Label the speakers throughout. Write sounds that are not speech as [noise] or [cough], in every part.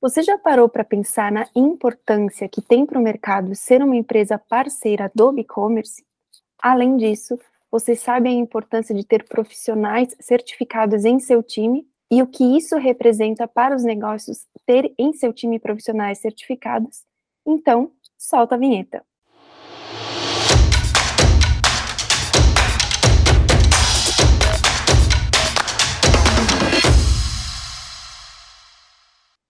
Speaker 1: Você já parou para pensar na importância que tem para o mercado ser uma empresa parceira do e-commerce? Além disso, você sabe a importância de ter profissionais certificados em seu time e o que isso representa para os negócios ter em seu time profissionais certificados? Então, solta a vinheta.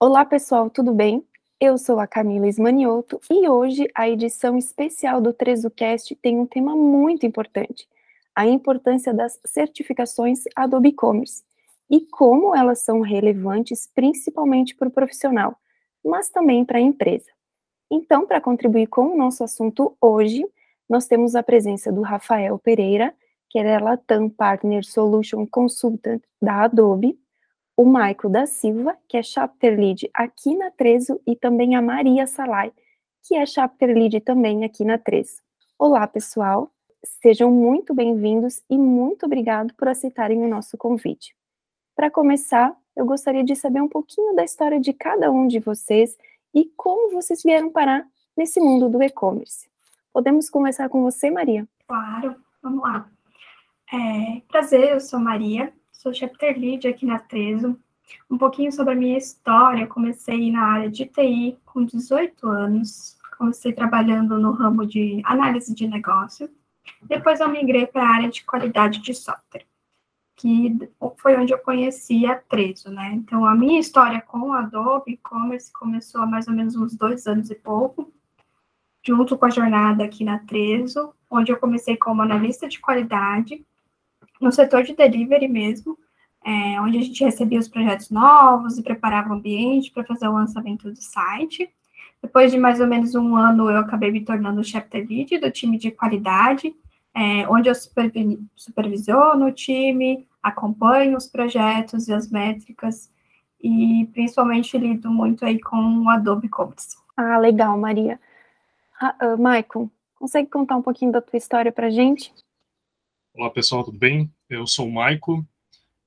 Speaker 1: Olá, pessoal, tudo bem? Eu sou a Camila Ismanioto e hoje a edição especial do TrezoCast tem um tema muito importante: a importância das certificações Adobe Commerce e como elas são relevantes principalmente para o profissional, mas também para a empresa. Então, para contribuir com o nosso assunto hoje, nós temos a presença do Rafael Pereira, que é Latam Partner Solution Consultant da Adobe, o Maico da Silva, que é Chapter Lead aqui na Trezo, e também a Maria Salai, que é Chapter Lead também aqui na Trezo. Olá, pessoal. Sejam muito bem-vindos e muito obrigado por aceitarem o nosso convite. Para começar, eu gostaria de saber um pouquinho da história de cada um de vocês e como vocês vieram parar nesse mundo do e-commerce. Podemos começar com você, Maria?
Speaker 2: Claro, vamos lá. É, prazer, eu sou Maria, sou chapter lead aqui na Trezo. Um pouquinho sobre a minha história, comecei na área de TI com 18 anos, comecei trabalhando no ramo de análise de negócio. Depois eu migrei para a área de qualidade de software, que foi onde eu conheci a Trezo, né? Então, a minha história com a Adobe e-commerce começou há mais ou menos uns dois anos e pouco, junto com a jornada aqui na Trezo, onde eu comecei como analista de qualidade, no setor de delivery mesmo, é, onde a gente recebia os projetos novos e preparava o ambiente para fazer o lançamento do site. Depois de mais ou menos um ano, eu acabei me tornando chapter lead do time de qualidade, é, onde eu supervisiono o time, acompanho os projetos e as métricas, e principalmente lido muito aí com o Adobe Commerce.
Speaker 1: Ah, legal, Maria. Uh, Michael, consegue contar um pouquinho da tua história para gente?
Speaker 3: Olá pessoal, tudo bem? Eu sou o Maico.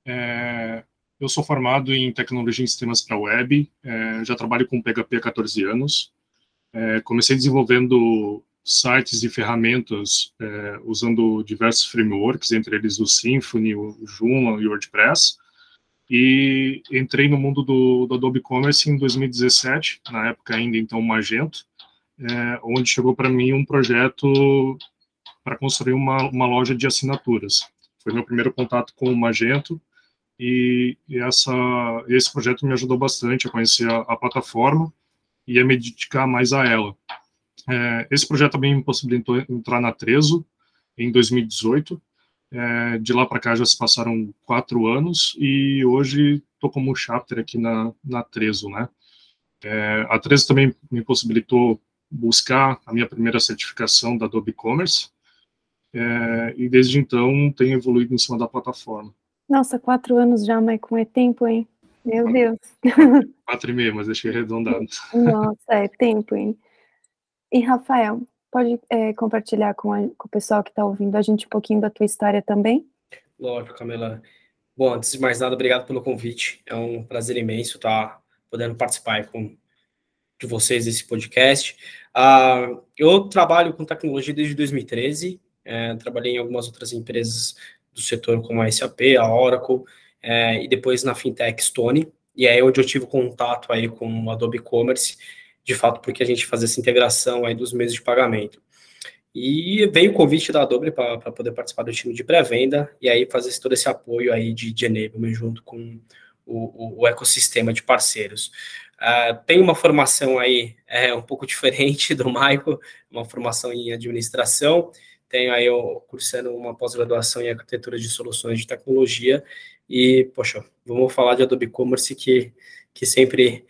Speaker 3: É, eu sou formado em tecnologia em sistemas para web. É, já trabalho com PHP há 14 anos. É, comecei desenvolvendo sites e ferramentas é, usando diversos frameworks, entre eles o Symfony, o Joomla e o WordPress. E entrei no mundo do, do Adobe Commerce em 2017, na época ainda então Magento, é, onde chegou para mim um projeto para construir uma, uma loja de assinaturas. Foi meu primeiro contato com o Magento e, e essa, esse projeto me ajudou bastante a conhecer a, a plataforma e a me dedicar mais a ela. É, esse projeto também me possibilitou entrar na Trezo em 2018. É, de lá para cá já se passaram quatro anos e hoje estou como chapter aqui na, na Trezo, né? É, a Trezo também me possibilitou buscar a minha primeira certificação da Adobe Commerce, é, e desde então tem evoluído em cima da plataforma.
Speaker 1: Nossa, quatro anos já, Maicon, é tempo, hein? Meu Deus. [laughs]
Speaker 3: Quatro e meio, mas deixei arredondado.
Speaker 1: Nossa, é tempo, hein? E Rafael, pode é, compartilhar com, a, com, o pessoal que está ouvindo a gente um pouquinho da tua história também?
Speaker 4: Lógico, Camila. Bom, antes de mais nada, obrigado pelo convite. É um prazer imenso estar podendo participar com, de vocês desse podcast. Uh, eu trabalho com tecnologia desde 2013, é, trabalhei em algumas outras empresas do setor, como a SAP, a Oracle, é, e depois na fintech Stone, e é onde eu tive contato aí com o Adobe Commerce, de fato, porque a gente faz essa integração aí dos meses de pagamento. E veio o convite da Adobe para poder participar do time de pré-venda e aí fazer todo esse apoio aí de, de enablement junto com o, o, o ecossistema de parceiros. Uh, tem uma formação aí é, um pouco [laughs] diferente do Michael, uma formação em administração, tenho aí eu cursando uma pós-graduação em arquitetura de soluções de tecnologia e, poxa, vamos falar de Adobe Commerce que, que sempre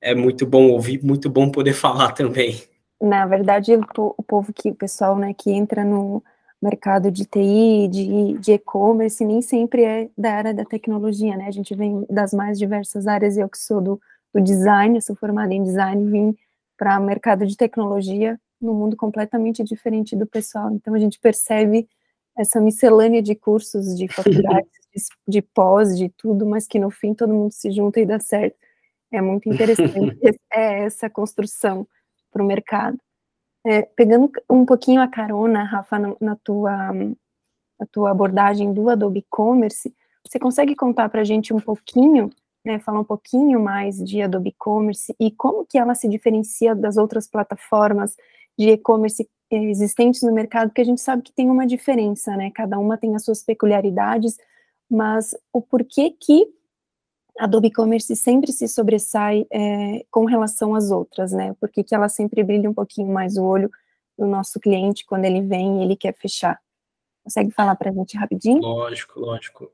Speaker 4: é muito bom ouvir, muito bom poder [laughs] falar também.
Speaker 1: Na verdade, o povo que, o pessoal, né, que entra no mercado de TI, de, de e-commerce, nem sempre é da área da tecnologia, né, a gente vem das mais diversas áreas, eu que sou do, do design, sou formada em design, vim para o mercado de tecnologia, num mundo completamente diferente do pessoal. Então a gente percebe essa miscelânea de cursos, de [laughs] faculdades, de, de pós, de tudo, mas que no fim todo mundo se junta e dá certo. É muito interessante [laughs] é essa construção para o mercado. É, pegando um pouquinho a carona, Rafa, na, na, tua, na tua abordagem do Adobe Commerce, você consegue contar para a gente um pouquinho, né, falar um pouquinho mais de Adobe Commerce e como que ela se diferencia das outras plataformas de e-commerce existentes no mercado, que a gente sabe que tem uma diferença, né? Cada uma tem as suas peculiaridades, mas o porquê que Adobe Commerce sempre se sobressai é, com relação às outras, né? Porque que ela sempre brilha um pouquinho mais o olho do nosso cliente quando ele vem e ele quer fechar. Consegue falar para a gente rapidinho?
Speaker 4: Lógico, lógico.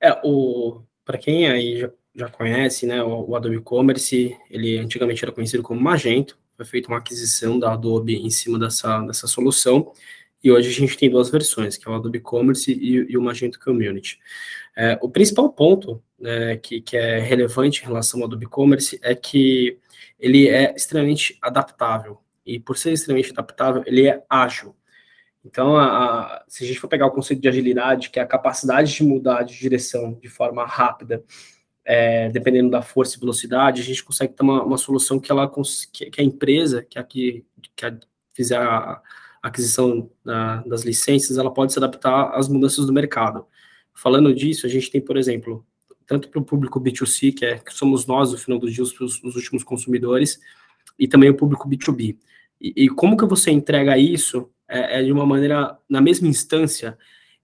Speaker 4: É, o para quem aí já, já conhece, né, o, o, Adobe Commerce, ele antigamente era conhecido como Magento, foi feita uma aquisição da Adobe em cima dessa, dessa solução, e hoje a gente tem duas versões, que é o Adobe Commerce e, e o Magento Community. É, o principal ponto né, que, que é relevante em relação ao Adobe Commerce é que ele é extremamente adaptável, e por ser extremamente adaptável, ele é ágil. Então, a, a, se a gente for pegar o conceito de agilidade, que é a capacidade de mudar de direção de forma rápida, é, dependendo da força e velocidade, a gente consegue ter uma, uma solução que, ela, que, que a empresa, que, aqui, que a, fizer a, aquisição da, das licenças, ela pode se adaptar às mudanças do mercado. Falando disso, a gente tem, por exemplo, tanto para o público B2C, que, é, que somos nós, no final dos dias, os, os últimos consumidores, e também o público B2B. E, e como que você entrega isso é, é, de uma maneira, na mesma instância,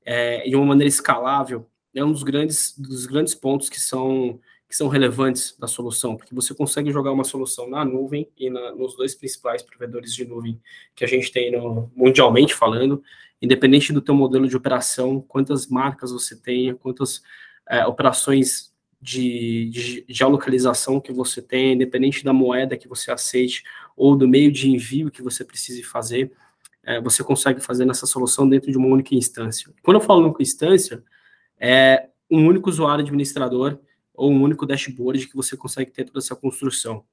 Speaker 4: é, de uma maneira escalável, é um dos grandes, dos grandes pontos que são que são relevantes da solução, porque você consegue jogar uma solução na nuvem e na, nos dois principais provedores de nuvem que a gente tem no, mundialmente falando, independente do teu modelo de operação, quantas marcas você tenha, quantas é, operações de, de geolocalização que você tem, independente da moeda que você aceite ou do meio de envio que você precise fazer, é, você consegue fazer nessa solução dentro de uma única instância. Quando eu falo única instância, é um único usuário administrador ou um único dashboard que você consegue ter toda essa construção.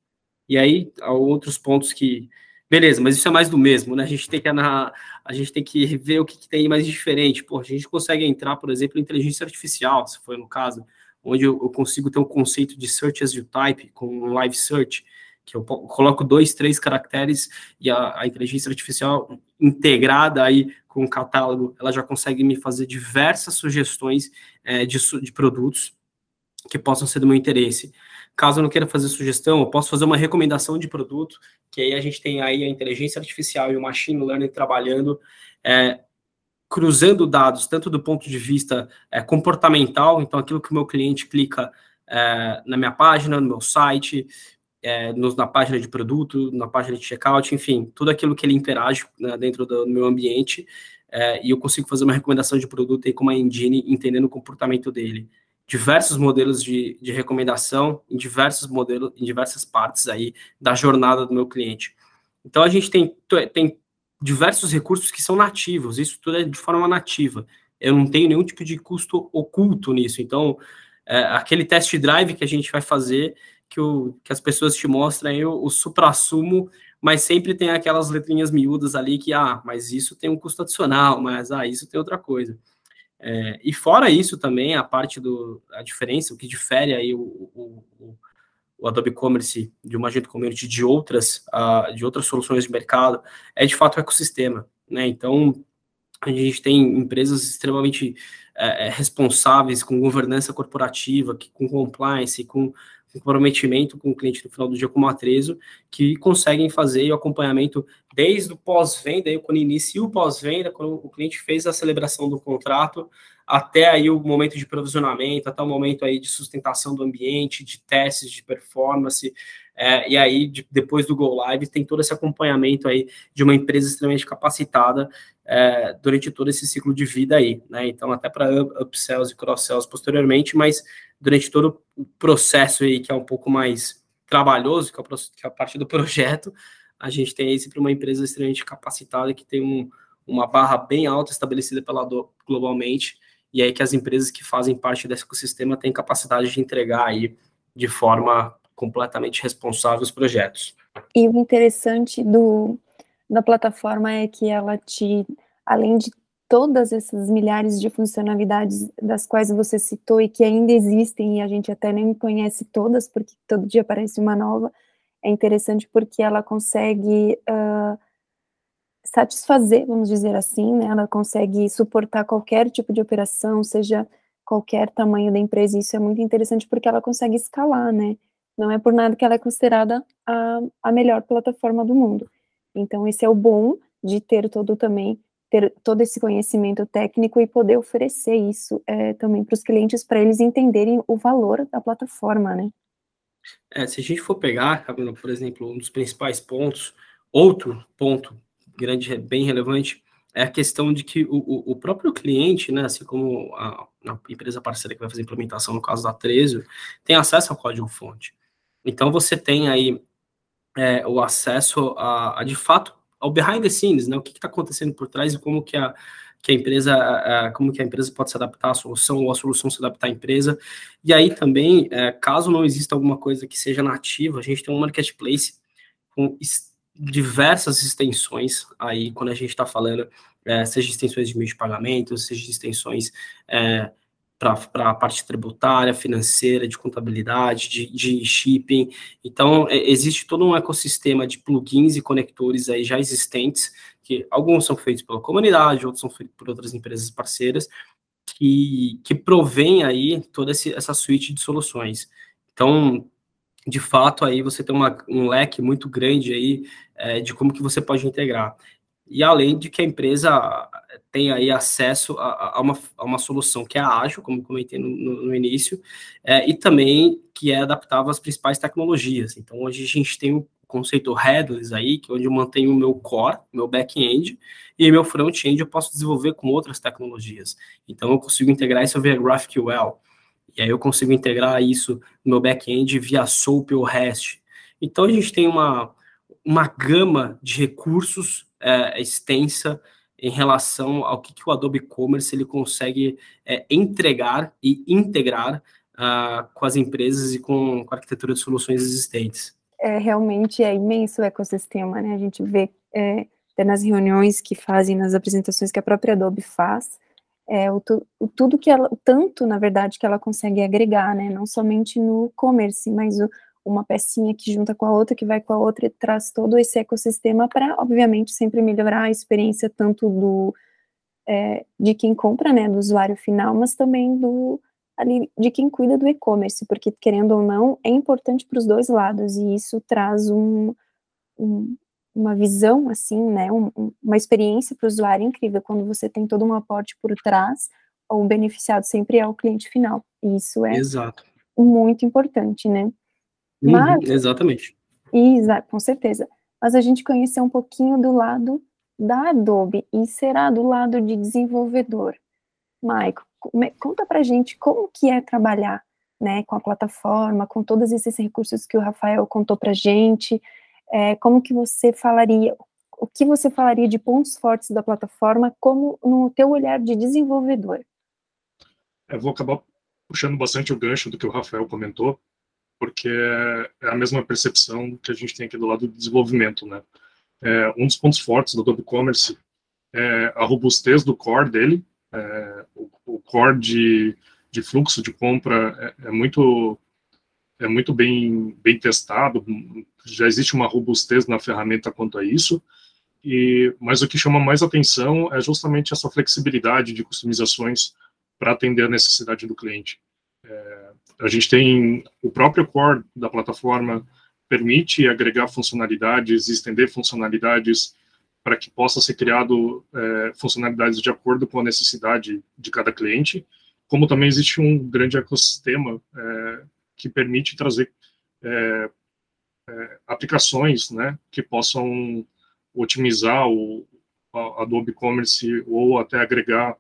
Speaker 4: E aí, há outros pontos que. Beleza, mas isso é mais do mesmo, né? A gente tem que, a gente tem que ver o que, que tem mais diferente. Pô, a gente consegue entrar, por exemplo, em inteligência artificial, se for no caso, onde eu, eu consigo ter um conceito de search as you type, com um live search, que eu coloco dois, três caracteres e a, a, inteligência artificial integrada aí com o catálogo, ela já consegue me fazer diversas sugestões é, de, de produtos que possam ser do meu interesse. Caso eu não queira fazer sugestão, eu posso fazer uma recomendação de produto, que aí a gente tem aí a inteligência artificial e o machine learning trabalhando, é, cruzando dados, tanto do ponto de vista é, comportamental, então aquilo que o meu cliente clica é, na minha página, no meu site, é, nos, na página de produto, na página de checkout, enfim, tudo aquilo que ele interage né, dentro do, do, meu ambiente, é, e eu consigo fazer uma recomendação de produto aí com uma engine, entendendo o comportamento dele diversos modelos de, de recomendação em diversos modelos, em diversas partes aí da jornada do meu cliente. Então a gente tem, tem diversos recursos que são nativos, isso tudo é de forma nativa. Eu não tenho nenhum tipo de custo oculto nisso. Então, é, aquele test drive que a gente vai fazer, que, o, que as pessoas te mostram aí o, o supra-sumo, mas sempre tem aquelas letrinhas miúdas ali que, ah, mas isso tem um custo adicional, mas ah, isso tem outra coisa. É, e fora isso também, a parte do a diferença, o que difere aí o, o, o Adobe Commerce de uma Magento Community de outras, uh, de outras soluções de mercado, é de fato o ecossistema, né? Então, a gente tem empresas extremamente é, é responsáveis com governança corporativa, que, com compliance, com comprometimento com o cliente no final do dia como a Trezo, que conseguem fazer o acompanhamento desde o pós-venda, quando inicia o pós-venda, quando o cliente fez a celebração do contrato, até aí o momento de provisionamento, até o momento aí de sustentação do ambiente, de testes de performance, é, e aí de, depois do Go Live tem todo esse acompanhamento aí de uma empresa extremamente capacitada é, durante todo esse ciclo de vida aí, né? Então até para upsells e cross-sells posteriormente, mas durante todo o processo aí, que é um pouco mais trabalhoso, que é, é a parte do [laughs] projeto, a gente tem aí sempre uma empresa extremamente capacitada, que tem um, uma barra bem alta estabelecida pela do, globalmente, e aí que as empresas que fazem parte desse ecossistema têm capacidade de entregar aí de forma completamente responsável os projetos.
Speaker 1: E o interessante do, da plataforma é que ela te, além de todas essas milhares de funcionalidades das quais você citou e que ainda existem e a gente até nem conhece todas, porque todo dia aparece uma nova, é interessante porque ela consegue uh, satisfazer, vamos dizer assim, né? Ela consegue suportar qualquer tipo de operação, seja qualquer tamanho da empresa. Isso é muito interessante porque ela consegue escalar, né? Não é por nada que ela é considerada a, a melhor plataforma do mundo. Então, esse é o bom de ter todo também ter todo esse conhecimento técnico e poder oferecer isso é, também para os clientes, para eles entenderem o valor da plataforma, né?
Speaker 4: É, se a gente for pegar, por exemplo, um dos principais pontos, outro ponto grande, bem relevante, é a questão de que o, o próprio cliente, né, assim como a, a, empresa parceira que vai fazer implementação, no caso da Trezor, tem acesso ao código-fonte. Então, você tem aí é, o acesso a, a, de fato, ao behind the scenes, né? O que está acontecendo por trás e como que a, que a empresa, a, como que a empresa pode se adaptar à solução ou a solução se adaptar à empresa. E aí também, é, caso não exista alguma coisa que seja nativa, a gente tem um marketplace com diversas extensões aí quando a gente está falando, é, seja extensões de meio de pagamento, seja extensões é, para a parte tributária, financeira, de contabilidade, de, de shipping. Então, é, existe todo um ecossistema de plugins e conectores aí já existentes, que alguns são feitos pela comunidade, outros são feitos por outras empresas parceiras, que, que provém aí toda esse, essa suite de soluções. Então, de fato, aí você tem uma, um leque muito grande aí é, de como que você pode integrar. E além de que a empresa tem aí acesso a, a, uma, a uma solução que é ágil, como comentei no, no, no início, é, e também que é adaptável às principais tecnologias. Então, hoje a gente tem o conceito headless aí, que é onde eu mantenho o meu core, meu back-end, e meu front-end eu posso desenvolver com outras tecnologias. Então, eu consigo integrar isso via GraphQL, e aí eu consigo integrar isso no meu back-end via SOAP ou REST. Então, a gente tem uma, uma gama de recursos é, extensa em relação ao que, que o Adobe Commerce ele consegue é, entregar e integrar uh, com as empresas e com, com, a arquitetura de soluções existentes.
Speaker 1: É, realmente é imenso o ecossistema, né? A gente vê é, nas reuniões que fazem, nas apresentações que a própria Adobe faz, é, o, o, tudo que ela, tanto, na verdade, que ela consegue agregar, né? Não somente no commerce, mas o, uma pecinha que junta com a outra, que vai com a outra e traz todo esse ecossistema para, obviamente, sempre melhorar a experiência tanto do é, de quem compra, né, do usuário final, mas também do ali de quem cuida do e-commerce, porque querendo ou não é importante para os dois lados e isso traz um, um, uma visão assim, né, um, uma experiência para o usuário incrível quando você tem todo um aporte por trás, o beneficiado sempre é o cliente final. E isso é
Speaker 4: Exato.
Speaker 1: muito importante, né?
Speaker 4: Uhum, Mas, exatamente.
Speaker 1: Isa, com certeza. Mas a gente conhecer um pouquinho do lado da Adobe e será do lado de desenvolvedor. Maico, conta pra gente como que é trabalhar né, com a plataforma, com todos esses recursos que o Rafael contou pra gente, é, como que você falaria, o que você falaria de pontos fortes da plataforma, como no teu olhar de desenvolvedor?
Speaker 3: Eu vou acabar puxando bastante o gancho do que o Rafael comentou, porque é a mesma percepção que a gente tem aqui do lado do desenvolvimento, né? É, um dos pontos fortes do Adobe Commerce é a robustez do core dele, é, o, o, core de, de fluxo de compra é, é, muito é muito bem bem testado, já existe uma robustez na ferramenta quanto a isso. E mas o que chama mais atenção é justamente essa flexibilidade de customizações para atender a necessidade do cliente. É, a gente tem o próprio core da plataforma permite agregar funcionalidades, estender funcionalidades para que possa ser criado é, funcionalidades de acordo com a necessidade de cada cliente, como também existe um grande ecossistema é, que permite trazer é, é aplicações, né, que possam otimizar o Adobe Commerce ou até agregar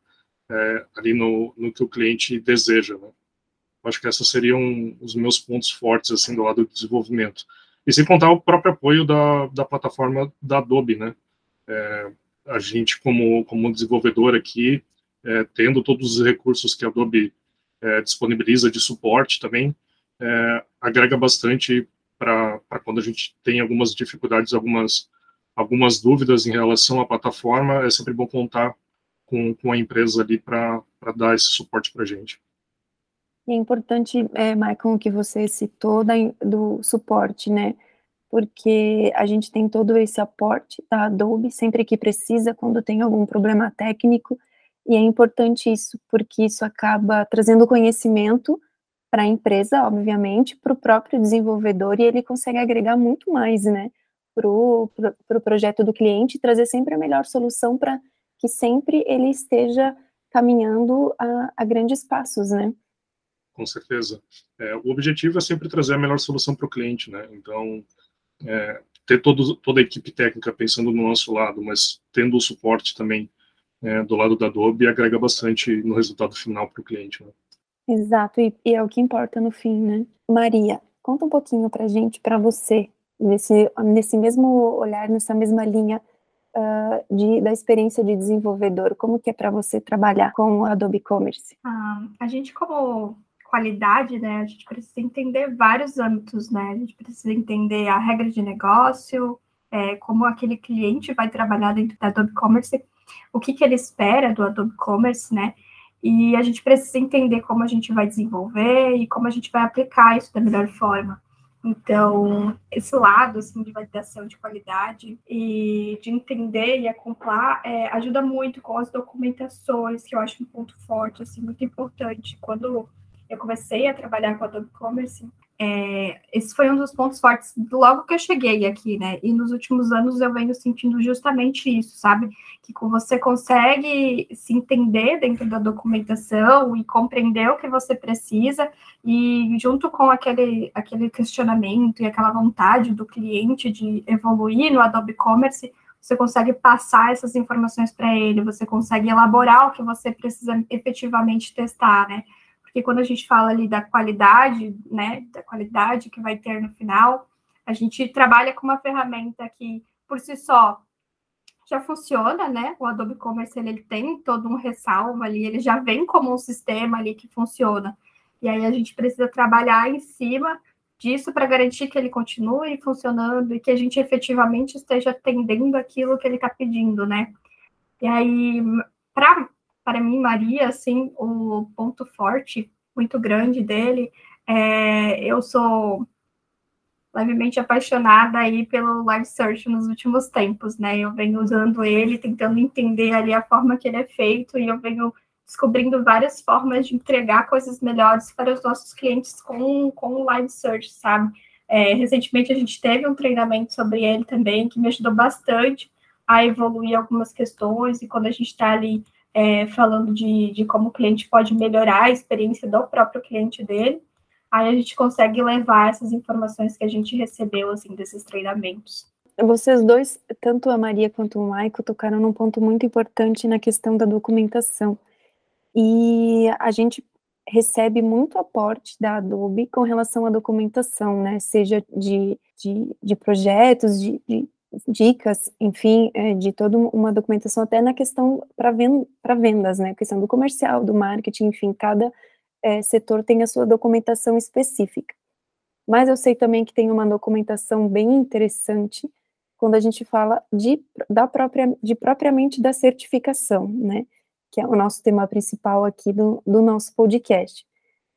Speaker 3: é, ali no, no que o cliente deseja, né. Acho que esses seriam os meus pontos fortes, assim, do lado do desenvolvimento. E sem contar o próprio apoio da, da plataforma da Adobe, né? É, a gente, como, como desenvolvedor aqui, é, tendo todos os recursos que a Adobe é, disponibiliza de suporte também, é, agrega bastante para quando a gente tem algumas dificuldades, algumas, algumas dúvidas em relação à plataforma, é sempre bom contar com, com a empresa ali para dar esse suporte para a gente.
Speaker 1: É importante, é, Michael, que você citou da, do suporte, né? Porque a gente tem todo esse aporte da Adobe sempre que precisa, quando tem algum problema técnico, e é importante isso, porque isso acaba trazendo conhecimento para a empresa, obviamente, para o próprio desenvolvedor, e ele consegue agregar muito mais, né, para o pro, pro projeto do cliente, trazer sempre a melhor solução para que sempre ele esteja caminhando a, a grandes passos, né
Speaker 3: com certeza. É, o objetivo é sempre trazer a melhor solução para o cliente, né? Então, é, ter todo, toda a equipe técnica pensando no nosso lado, mas tendo o suporte também é, do lado da Adobe, agrega bastante no resultado final para o cliente, né?
Speaker 1: Exato, e, e, é o que importa no fim, né? Maria, conta um pouquinho para a gente, para você, nesse, nesse mesmo olhar, nessa mesma linha uh, de, da experiência de desenvolvedor, como que é para você trabalhar com o Adobe Commerce?
Speaker 2: Ah, a gente, como qualidade, né, a gente precisa entender vários âmbitos, né? A gente precisa entender a regra de negócio, é, como aquele cliente vai trabalhar dentro da Adobe Commerce, o que, que ele espera do Adobe Commerce, né? E a gente precisa entender como a gente vai desenvolver e como a gente vai aplicar isso da melhor forma. Então, esse lado assim, de validação de qualidade e de entender e acoplar é, ajuda muito com as documentações, que eu acho um ponto forte, assim, muito importante. Quando eu comecei a trabalhar com Adobe Commerce, é, esse foi um dos pontos fortes logo que eu cheguei aqui, né? E nos últimos anos eu venho sentindo justamente isso, sabe? Que você consegue se entender dentro da documentação e compreender o que você precisa, e junto com aquele, aquele questionamento e aquela vontade do cliente de evoluir no Adobe Commerce, você consegue passar essas informações para ele, você consegue elaborar o que você precisa efetivamente testar, né? Porque quando a gente fala ali da qualidade, né, da qualidade que vai ter no final, a gente trabalha com uma ferramenta que, por si só, já funciona, né? O Adobe Commerce ele, ele tem todo um ressalvo ali, ele já vem como um sistema ali que funciona. E aí a gente precisa trabalhar em cima disso para garantir que ele continue funcionando e que a gente efetivamente esteja atendendo aquilo que ele está pedindo, né? E aí, para para mim, Maria, assim, o ponto forte muito grande dele é eu sou levemente apaixonada aí pelo live search nos últimos tempos, né? Eu venho usando ele, tentando entender ali a forma que ele é feito e eu venho descobrindo várias formas de entregar coisas melhores para os nossos clientes com, com o live search, sabe? É, recentemente a gente teve um treinamento sobre ele também que me ajudou bastante a evoluir algumas questões e quando a gente está ali é, falando de, de como o cliente pode melhorar a experiência do próprio cliente dele, aí a gente consegue levar essas informações que a gente recebeu, assim, desses treinamentos.
Speaker 1: Vocês dois, tanto a Maria quanto o Maico, tocaram num ponto muito importante na questão da documentação. E a gente recebe muito aporte da Adobe com relação à documentação, né? Seja de, de, de projetos, de, de, dicas, enfim, é, de toda uma documentação até na questão para ven vendas, né, questão do comercial, do marketing, enfim, cada é, setor tem a sua documentação específica. Mas eu sei também que tem uma documentação bem interessante quando a gente fala de, da própria, de propriamente da certificação, né, que é o nosso tema principal aqui do, do nosso podcast.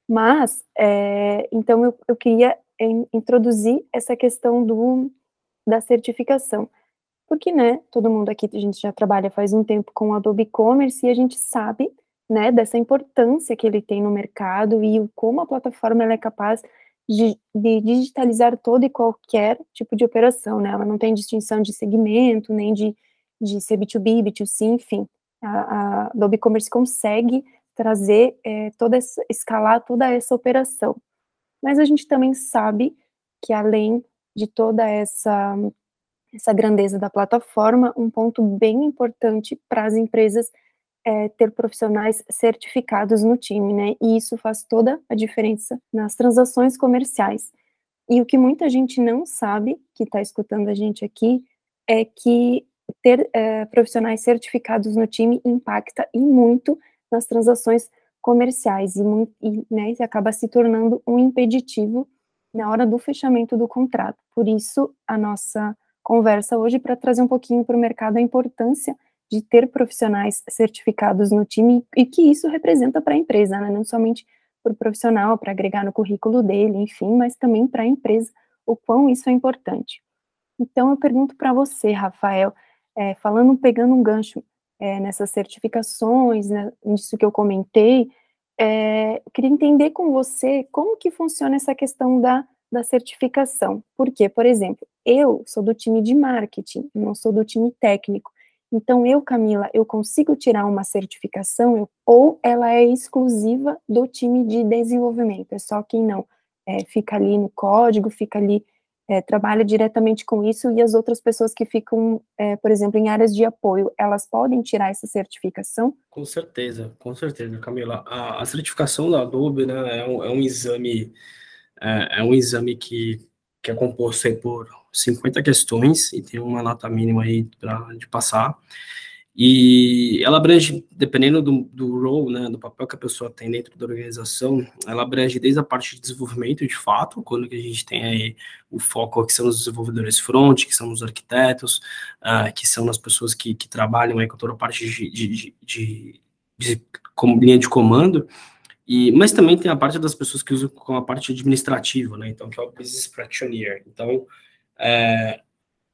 Speaker 1: Mas, é, então, eu, eu queria introduzir essa questão do, da certificação. Porque, né, todo mundo aqui, a gente já trabalha faz um tempo com Adobe Commerce e a gente sabe, né, dessa importância que ele tem no mercado e como a plataforma é capaz de, de, digitalizar todo e qualquer tipo de operação, né, ela não tem distinção de segmento, nem de, de ser B2B, B2C, enfim, a, a Adobe Commerce consegue trazer é, toda essa, escalar toda essa operação. Mas a gente também sabe que além de toda essa, essa grandeza da plataforma, um ponto bem importante para as empresas é ter profissionais certificados no time, né? E isso faz toda a diferença nas transações comerciais. E o que muita gente não sabe, que está escutando a gente aqui, é que ter é, profissionais certificados no time impacta e muito nas transações comerciais e, e, né, acaba se tornando um impeditivo na hora do fechamento do contrato. Por isso, a nossa conversa hoje para trazer um pouquinho para o mercado a importância de ter profissionais certificados no time e que isso representa para a empresa, né? não somente para o profissional, para agregar no currículo dele, enfim, mas também para a empresa, o quão isso é importante. Então, eu pergunto para você, Rafael, é, falando, pegando um gancho é, nessas certificações, né, nisso que eu comentei, é, queria entender com você como que funciona essa questão da, da certificação. Porque, por exemplo, eu sou do time de marketing, não sou do time técnico. Então, eu, Camila, eu consigo tirar uma certificação eu, ou ela é exclusiva do time de desenvolvimento, é só quem não é, fica ali no código, fica ali é, trabalha diretamente com isso e as outras pessoas que ficam, é, por exemplo, em áreas de apoio, elas podem tirar essa certificação?
Speaker 4: Com certeza, com certeza, Camila. A, a certificação da Adobe né, é, um, é um exame, é, é, um exame que, que é composto por 50 questões e tem uma nota mínima aí pra, de passar. E ela abrange, dependendo do, do role, né, do papel que a pessoa tem dentro da organização, ela abrange desde a parte de desenvolvimento, de fato, quando que a gente tem aí o foco que são os desenvolvedores front, que são os arquitetos, uh, que são as pessoas que, que trabalham aí com toda a parte de, de, de, de, linha de comando, e, mas também tem a parte das pessoas que usam com a parte administrativa, né, então, que é o Business Practitioner. Então, é,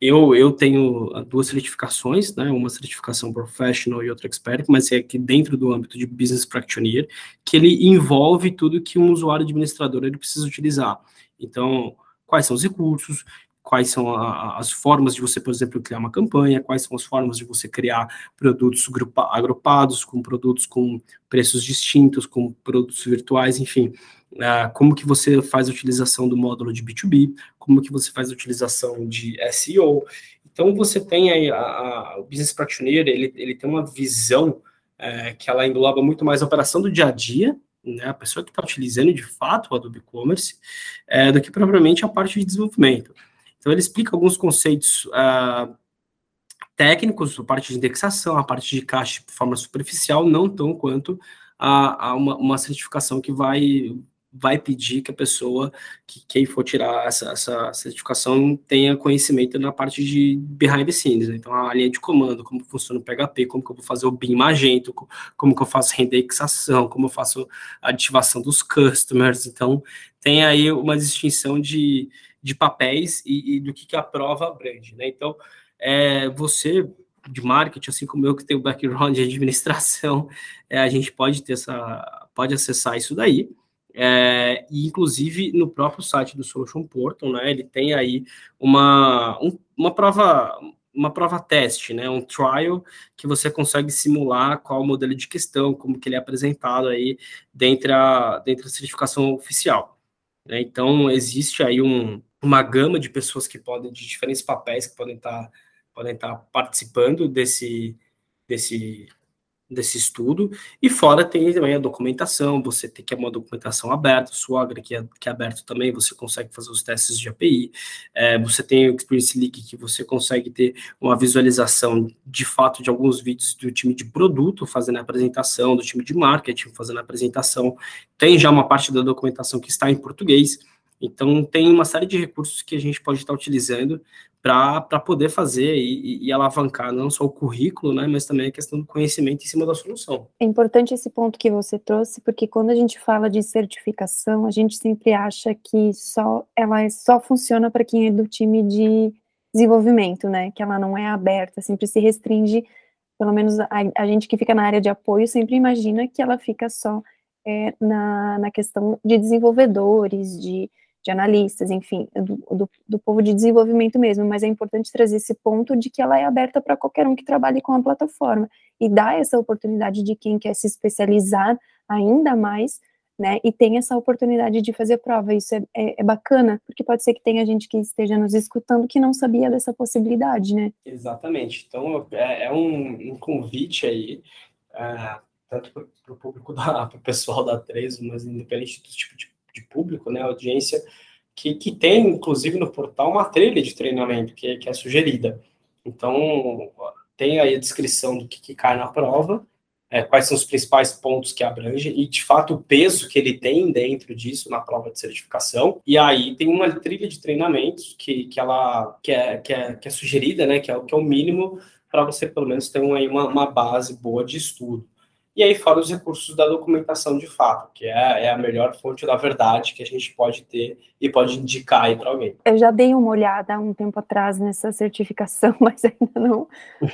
Speaker 4: eu, eu tenho duas certificações, né, uma certificação professional e outra expert, mas é que dentro do âmbito de business practitioner, que ele envolve tudo que um usuário administrador ele precisa utilizar. Então, quais são os recursos, quais são a, as formas de você, por exemplo, criar uma campanha, quais são as formas de você criar produtos agrupados, com produtos com preços distintos, com produtos virtuais, enfim como que você faz a utilização do módulo de B2B, como que você faz a utilização de SEO. Então, você tem aí, a, a, o Business Practitioner, ele, ele tem uma visão é, que ela engloba muito mais a operação do dia a dia, né, a pessoa que está utilizando de fato o Adobe Commerce, é, do que propriamente a parte de desenvolvimento. Então, ele explica alguns conceitos uh, técnicos, a parte de indexação, a parte de caixa de forma superficial, não tão quanto a, a uma, uma certificação que vai vai pedir que a pessoa, que quem for tirar essa, essa certificação, tenha conhecimento na parte de behind the scenes, né? então a linha de comando, como funciona o PHP, como que eu vou fazer o BIM magento, como que eu faço rendexação, como eu faço a ativação dos customers, então tem aí uma distinção de, de papéis e, e do que, que a prova abrange, né? Então, é, você de marketing, assim como eu que tenho background de administração, é, a gente pode ter essa, pode acessar isso daí, é, e inclusive no próprio site do Solution Portal, né, ele tem aí uma, um, uma prova uma prova teste, né, um trial que você consegue simular qual o modelo de questão, como que ele é apresentado aí dentro a, dentro da certificação oficial. Né? Então existe aí um, uma gama de pessoas que podem de diferentes papéis que podem estar podem estar participando desse desse desse estudo, e fora tem também a documentação, você tem que é uma documentação aberta, o que é, que é aberto também, você consegue fazer os testes de API, é, você tem o Experience Leak, que você consegue ter uma visualização de fato de alguns vídeos do time de produto fazendo a apresentação, do time de marketing fazendo a apresentação, tem já uma parte da documentação que está em português, então, tem uma série de recursos que a gente pode estar utilizando para poder fazer e, e, alavancar não só o currículo, né, mas também a questão do conhecimento em cima da solução.
Speaker 1: É importante esse ponto que você trouxe, porque quando a gente fala de certificação, a gente sempre acha que só ela é, só funciona para quem é do time de desenvolvimento, né, que ela não é aberta, sempre se restringe, pelo menos a, a gente que fica na área de apoio sempre imagina que ela fica só é, na, na questão de desenvolvedores, de de analistas, enfim, do, do, do, povo de desenvolvimento mesmo, mas é importante trazer esse ponto de que ela é aberta para qualquer um que trabalhe com a plataforma e dá essa oportunidade de quem quer se especializar ainda mais, né, e tem essa oportunidade de fazer prova, isso é, é, é bacana, porque pode ser que tenha gente que esteja nos escutando que não sabia dessa possibilidade, né?
Speaker 4: Exatamente, então é, é um, um, convite aí, uh, tanto para o público, para o pessoal da Trezo, mas independente do tipo de de público, né, audiência, que, que tem, inclusive, no portal uma trilha de treinamento que, que é sugerida. Então, tem aí a descrição do que, que cai na prova, é, quais são os principais pontos que abrange e, de fato, o peso que ele tem dentro disso na prova de certificação. E aí tem uma trilha de treinamentos que, que ela que é, que é, que é sugerida, né, que é, que é o mínimo para você pelo menos ter uma, uma base boa de estudo. E aí, fora os recursos da documentação de fato, que é, é, a melhor fonte da verdade que a gente pode ter e pode indicar aí para alguém.
Speaker 1: Eu já dei uma olhada há um tempo atrás nessa certificação, [laughs] mas ainda não,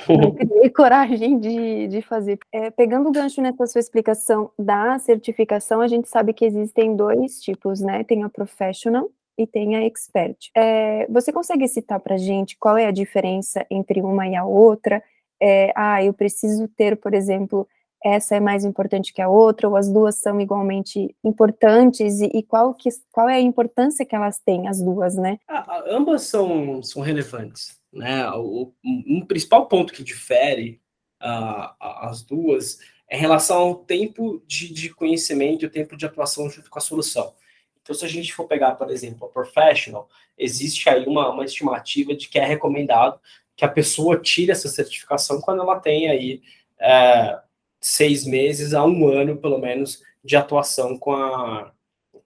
Speaker 1: não [laughs] criei coragem de, de fazer. É, pegando o gancho nessa sua explicação da certificação, a gente sabe que existem dois tipos, né? Tem a professional e tem a expert. É, você consegue citar para gente qual é a diferença entre uma e a outra? É, ah, eu preciso ter, por exemplo, essa é mais importante que a outra, ou as duas são igualmente importantes, e, e qual, que, qual é a importância que elas têm, as duas, né?
Speaker 4: Ambas são, são relevantes, né? O, um principal ponto que difere as duas é em relação ao tempo de, de conhecimento e o tempo de atuação junto com a solução. Então, se a gente for pegar, por exemplo, a professional, existe aí uma, uma estimativa de que é recomendado que a pessoa tire essa certificação quando ela tem aí é, seis meses a um ano, pelo menos, de atuação com a,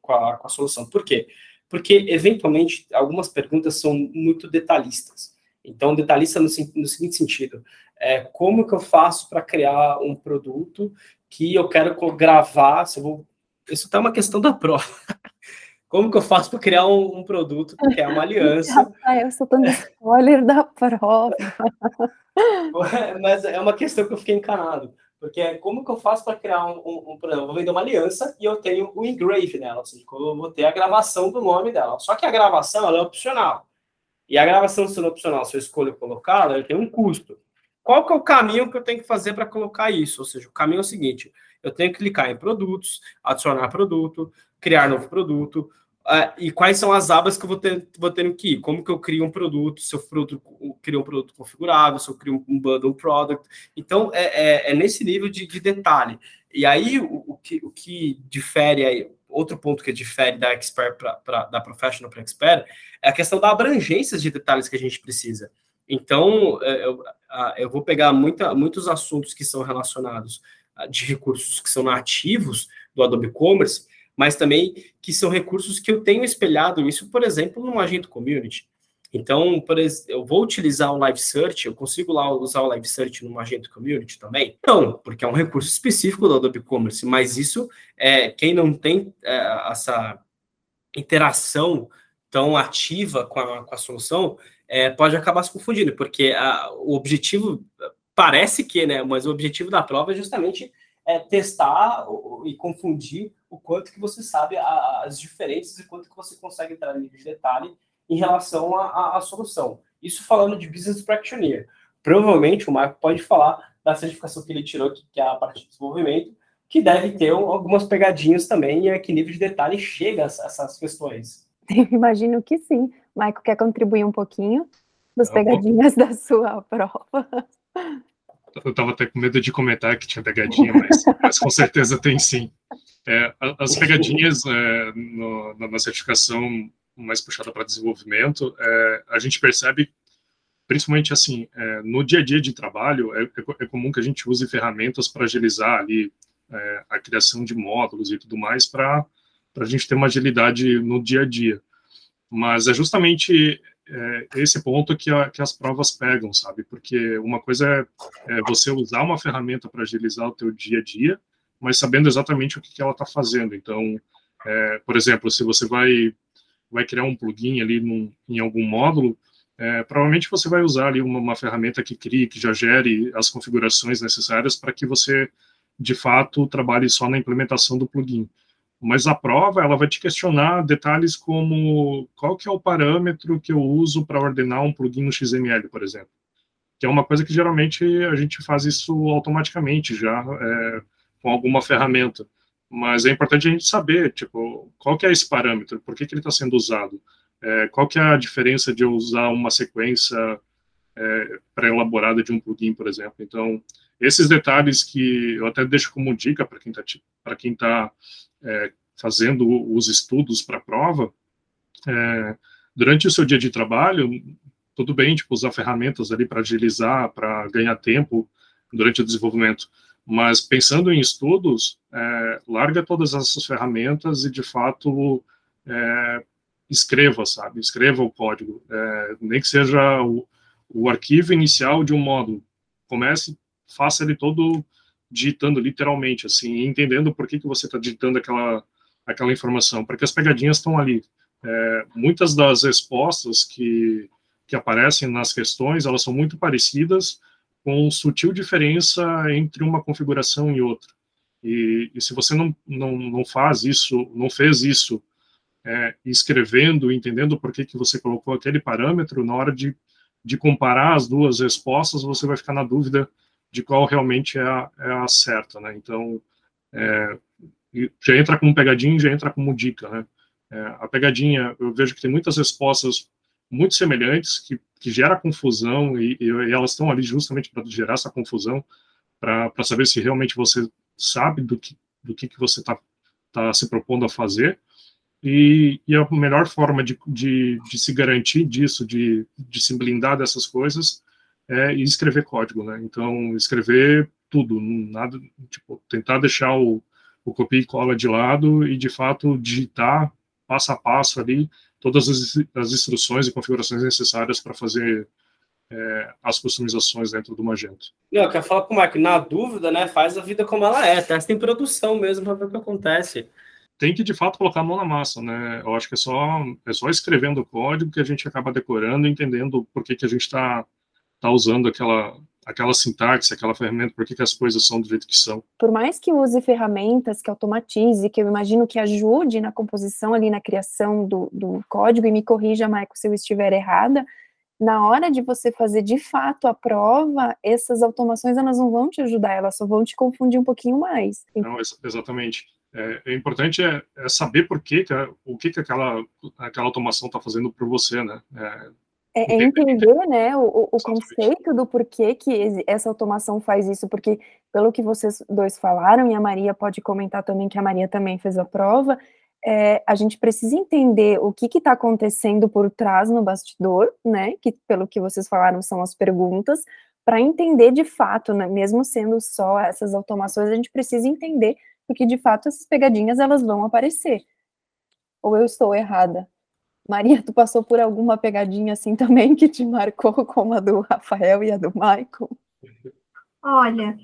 Speaker 4: com a, com a solução. Por quê? Porque, eventualmente, algumas perguntas são muito detalhistas. Então, detalhista no, no seguinte sentido, é como que eu faço para criar um produto que eu quero gravar, se eu vou... Isso tá uma questão da prova. [laughs] Como que eu faço para criar um, um, produto que é uma [laughs] aliança?
Speaker 1: Rafael, sou dando spoiler da prova. [laughs]
Speaker 4: Mas é uma questão que eu fiquei encanado. Porque é como que eu faço para criar um, um, um, exemplo, eu vou vender uma aliança e eu tenho o engrave nela, ou seja, eu vou ter a gravação do nome dela. Só que a gravação ela é opcional. E a gravação sendo opcional, se eu escolho colocá-la, eu tenho um custo. Qual que é o caminho que eu tenho que fazer para colocar isso? Ou seja, o caminho é o seguinte: eu tenho que clicar em produtos, adicionar produto, criar novo produto, Uh, e quais são as abas que eu vou, ter, vou tendo que ir? Como que eu crio um produto, se eu crio um produto configurável, se eu crio um bundle product. Então, é, é, é nesse nível de, de, detalhe. E aí, o, o, que, o que difere aí, outro ponto que difere da expert pra da professional para expert é a questão da abrangência de detalhes que a gente precisa. Então, é, eu, eu vou pegar muita, muitos assuntos que são relacionados de recursos que são nativos do Adobe Commerce, mas também que são recursos que eu tenho espelhado isso, por exemplo, no Magento Community. Então, eu vou utilizar o Live Search, eu consigo lá usar o Live Search no Magento Community também? Não, porque é um recurso específico do Adobe Commerce, mas isso, é, quem não tem é, essa interação tão ativa com a, com a solução, é, pode acabar se confundindo, porque a, o objetivo, parece que, né, mas o objetivo da prova é justamente é, testar e confundir o quanto que você sabe as diferenças e quanto que você consegue entrar em detalhe em relação à solução. Isso falando de Business Practitioner. Provavelmente o Marco pode falar da certificação que ele tirou, que é a parte de desenvolvimento, que deve ter algumas pegadinhas também e a que nível de detalhe chega a essas questões. [laughs]
Speaker 1: Imagino que sim. Maico quer contribuir um pouquinho das pegadinhas da sua prova?
Speaker 3: Eu estava até com medo de comentar que tinha pegadinha, mas, mas com certeza tem sim. [laughs] É, as pegadinhas é, no, na certificação mais puxada para desenvolvimento, é, a gente percebe, principalmente assim, é, no dia a dia de trabalho, é, é, é comum que a gente use ferramentas para agilizar ali a criação de módulos e tudo mais para a gente ter uma agilidade no dia a dia. Mas é justamente esse ponto que, a, que, as provas pegam, sabe? Porque uma coisa é, é você usar uma ferramenta para agilizar o teu dia a dia, mas sabendo exatamente o que, que ela está fazendo. Então, é, por exemplo, se você vai vai criar um plugin ali num, em algum módulo, é, provavelmente você vai usar ali uma, uma, ferramenta que crie, que já gere as configurações necessárias para que você, de fato, trabalhe só na implementação do plugin. Mas a prova, ela vai te questionar detalhes como qual que é o parâmetro que eu uso para ordenar um plugin no XML, por exemplo. Que é uma coisa que geralmente a gente faz isso automaticamente já, é, com alguma ferramenta. Mas é importante a gente saber, tipo, qual que é esse parâmetro, por que, que ele está sendo usado, é, qual que é a diferença de eu usar uma sequência é, pré-elaborada de um plugin, por exemplo. Então, esses detalhes que eu até deixo como dica para quem está para quem tá, é, fazendo os estudos para a prova, é, durante o seu dia de trabalho, tudo bem, tipo, usar ferramentas ali para agilizar, para ganhar tempo durante o desenvolvimento, mas pensando em estudos, é, larga todas essas ferramentas e, de fato, é, escreva, sabe? Escreva o código. É, nem que seja o, o, arquivo inicial de um módulo. comece, faça ele todo digitando literalmente, assim, entendendo por que, que você está digitando aquela, aquela informação, porque as pegadinhas estão ali. É, muitas das respostas que, que aparecem nas questões, elas são muito parecidas, com sutil diferença entre uma configuração e outra. E, e se você não, não, não faz isso, não fez isso, é, escrevendo, entendendo por que, que você colocou aquele parâmetro, na hora de, de comparar as duas respostas, você vai ficar na dúvida de qual realmente é a, é a certa, né? Então, é, já entra como pegadinha, já entra como dica, né? É, a pegadinha, eu vejo que tem muitas respostas muito semelhantes que, que gera confusão e, e, elas estão ali justamente para gerar essa confusão, para saber se realmente você sabe do que, do que, que você está tá se propondo a fazer. E, e, a melhor forma de, de, de se garantir disso, de, de se blindar dessas coisas, é escrever código, né? Então, escrever tudo, nada, tipo, tentar deixar o, o copia e cola de lado e, de fato, digitar passo a passo ali todas as, as instruções e configurações necessárias para fazer é, as customizações dentro do Magento.
Speaker 4: Não, eu quero falar com o Marco, na dúvida, né, faz a vida como ela é, testa em produção mesmo para ver o que acontece.
Speaker 3: Tem que, de fato, colocar a mão na massa, né, eu acho que é só, é só escrevendo o código que a gente acaba decorando, entendendo por que, que a gente está tá usando aquela, aquela sintaxe, aquela ferramenta, por que, que as coisas são do jeito que são.
Speaker 1: Por mais que use ferramentas que automatize, que eu imagino que ajude na composição ali, na criação do, do código, e me corrija, Maico, se eu estiver errada, na hora de você fazer de fato a prova, essas automações elas não vão te ajudar, elas só vão te confundir um pouquinho mais.
Speaker 3: Não, exatamente. É, é importante é, é, saber por que, que o que, que aquela, aquela automação está fazendo por você, né? É,
Speaker 1: é, é entender, né, o, o conceito do porquê que essa automação faz isso, porque pelo que vocês dois falaram, e a Maria pode comentar também, que a Maria também fez a prova, é, a gente precisa entender o que está acontecendo por trás no bastidor, né, que pelo que vocês falaram são as perguntas, para entender de fato, né, mesmo sendo só essas automações, a gente precisa entender porque de fato essas pegadinhas elas vão aparecer. Ou eu estou errada? Maria, tu passou por alguma pegadinha assim também que te marcou, como a do Rafael e a do Michael?
Speaker 2: Olha,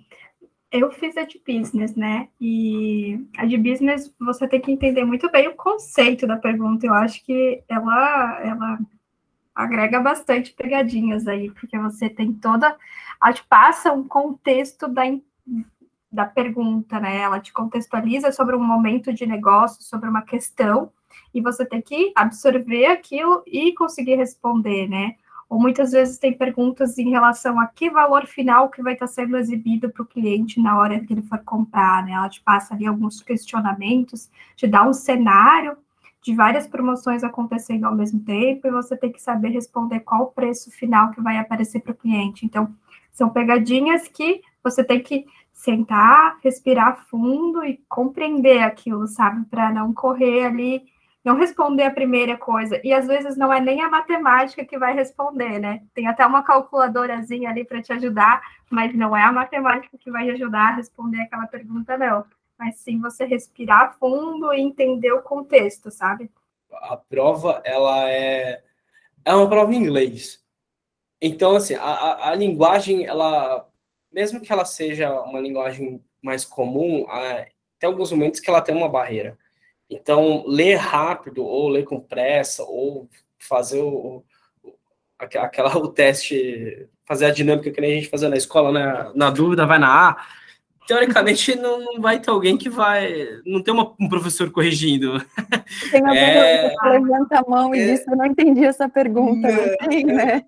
Speaker 2: eu fiz a de business, né? E a de business você tem que entender muito bem o conceito da pergunta. Eu acho que ela, ela agrega bastante pegadinhas aí, porque você tem toda. A passa um contexto da, da pergunta, né? Ela te contextualiza sobre um momento de negócio, sobre uma questão e você tem que absorver aquilo e conseguir responder, né? Ou muitas vezes tem perguntas em relação a que valor final que vai estar sendo exibido para o cliente na hora que ele for comprar, né? Ela te passa ali alguns questionamentos, te dá um cenário de várias promoções acontecendo ao mesmo tempo e você tem que saber responder qual o preço final que vai aparecer para o cliente. Então, são pegadinhas que você tem que sentar, respirar fundo e compreender aquilo, sabe? Para não correr ali não responder a primeira coisa. E às vezes não é nem a matemática que vai responder, né? Tem até uma calculadorazinha ali para te ajudar, mas não é a matemática que vai ajudar a responder aquela pergunta, não. Mas sim você respirar fundo e entender o contexto, sabe?
Speaker 4: A prova, ela é, é uma prova em inglês. Então, assim, a, a, a linguagem, ela, mesmo que ela seja uma linguagem mais comum, tem alguns momentos que ela tem uma barreira. Então, ler rápido, ou ler com pressa, ou fazer o, aquela, o teste, fazer a dinâmica que nem a gente fazia na escola, né? Na dúvida, vai na A. Teoricamente, não, não vai ter alguém que vai. Não tem uma, um professor corrigindo.
Speaker 1: Tem alguém é... que levanta a mão e é... diz: Eu não entendi essa pergunta. Não, tem, né?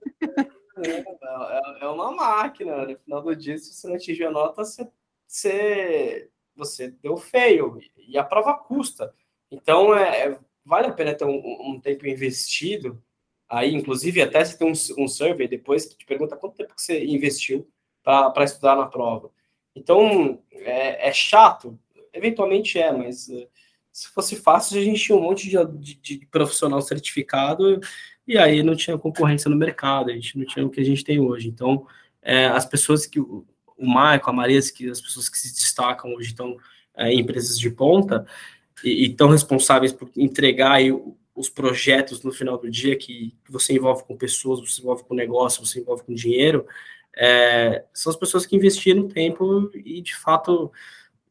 Speaker 4: É, é, uma máquina. No final do dia, se você não atingir a nota, você, você, você deu feio. E a prova custa. Então, é, é, vale a pena ter um, um, tempo investido aí, inclusive até se tem um, um survey depois que te pergunta quanto tempo que você investiu para estudar na prova. Então, é, é, chato? Eventualmente é, mas uh, se fosse fácil, a gente tinha um monte de, de, de, profissional certificado e aí não tinha concorrência no mercado, a gente não tinha o que a gente tem hoje. Então, é, as pessoas que o, Marco, a Maria, que as pessoas que se destacam hoje estão é, em empresas de ponta, e, e tão responsáveis por entregar aí os projetos no final do dia que, você envolve com pessoas, você envolve com negócio, você envolve com dinheiro, é, são as pessoas que investiram tempo e, de fato,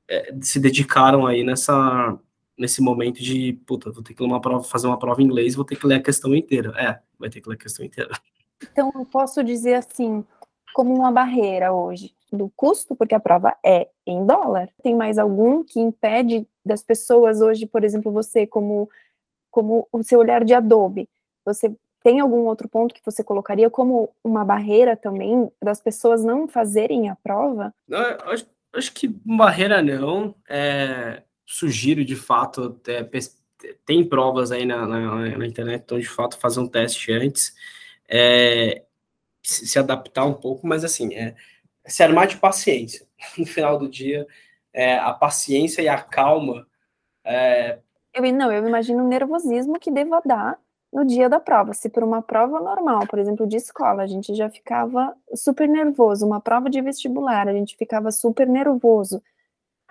Speaker 4: é, se dedicaram aí nessa, nesse momento de, puta, vou ter que uma prova, fazer uma prova em inglês, vou ter que ler a questão inteira. É, vai ter que ler a questão inteira.
Speaker 1: Então, eu posso dizer assim, como uma barreira hoje do custo, porque a prova é em dólar. Tem mais algum que impede das pessoas hoje, por exemplo, você como como o seu olhar de Adobe, você tem algum outro ponto que você colocaria como uma barreira também das pessoas não fazerem a prova?
Speaker 4: Não, acho, acho, que barreira não. É, sugiro de fato é, tem provas aí na, na, na, internet, então de fato fazer um teste antes. É, se adaptar um pouco, mas assim, é, se armar de paciência. [laughs] No final do dia, é, a paciência e a calma. É...
Speaker 1: Eu, não, eu imagino o nervosismo que deva dar no dia da prova. Se por uma prova normal, por exemplo, de escola, a gente já ficava super nervoso, uma prova de vestibular, a gente ficava super nervoso.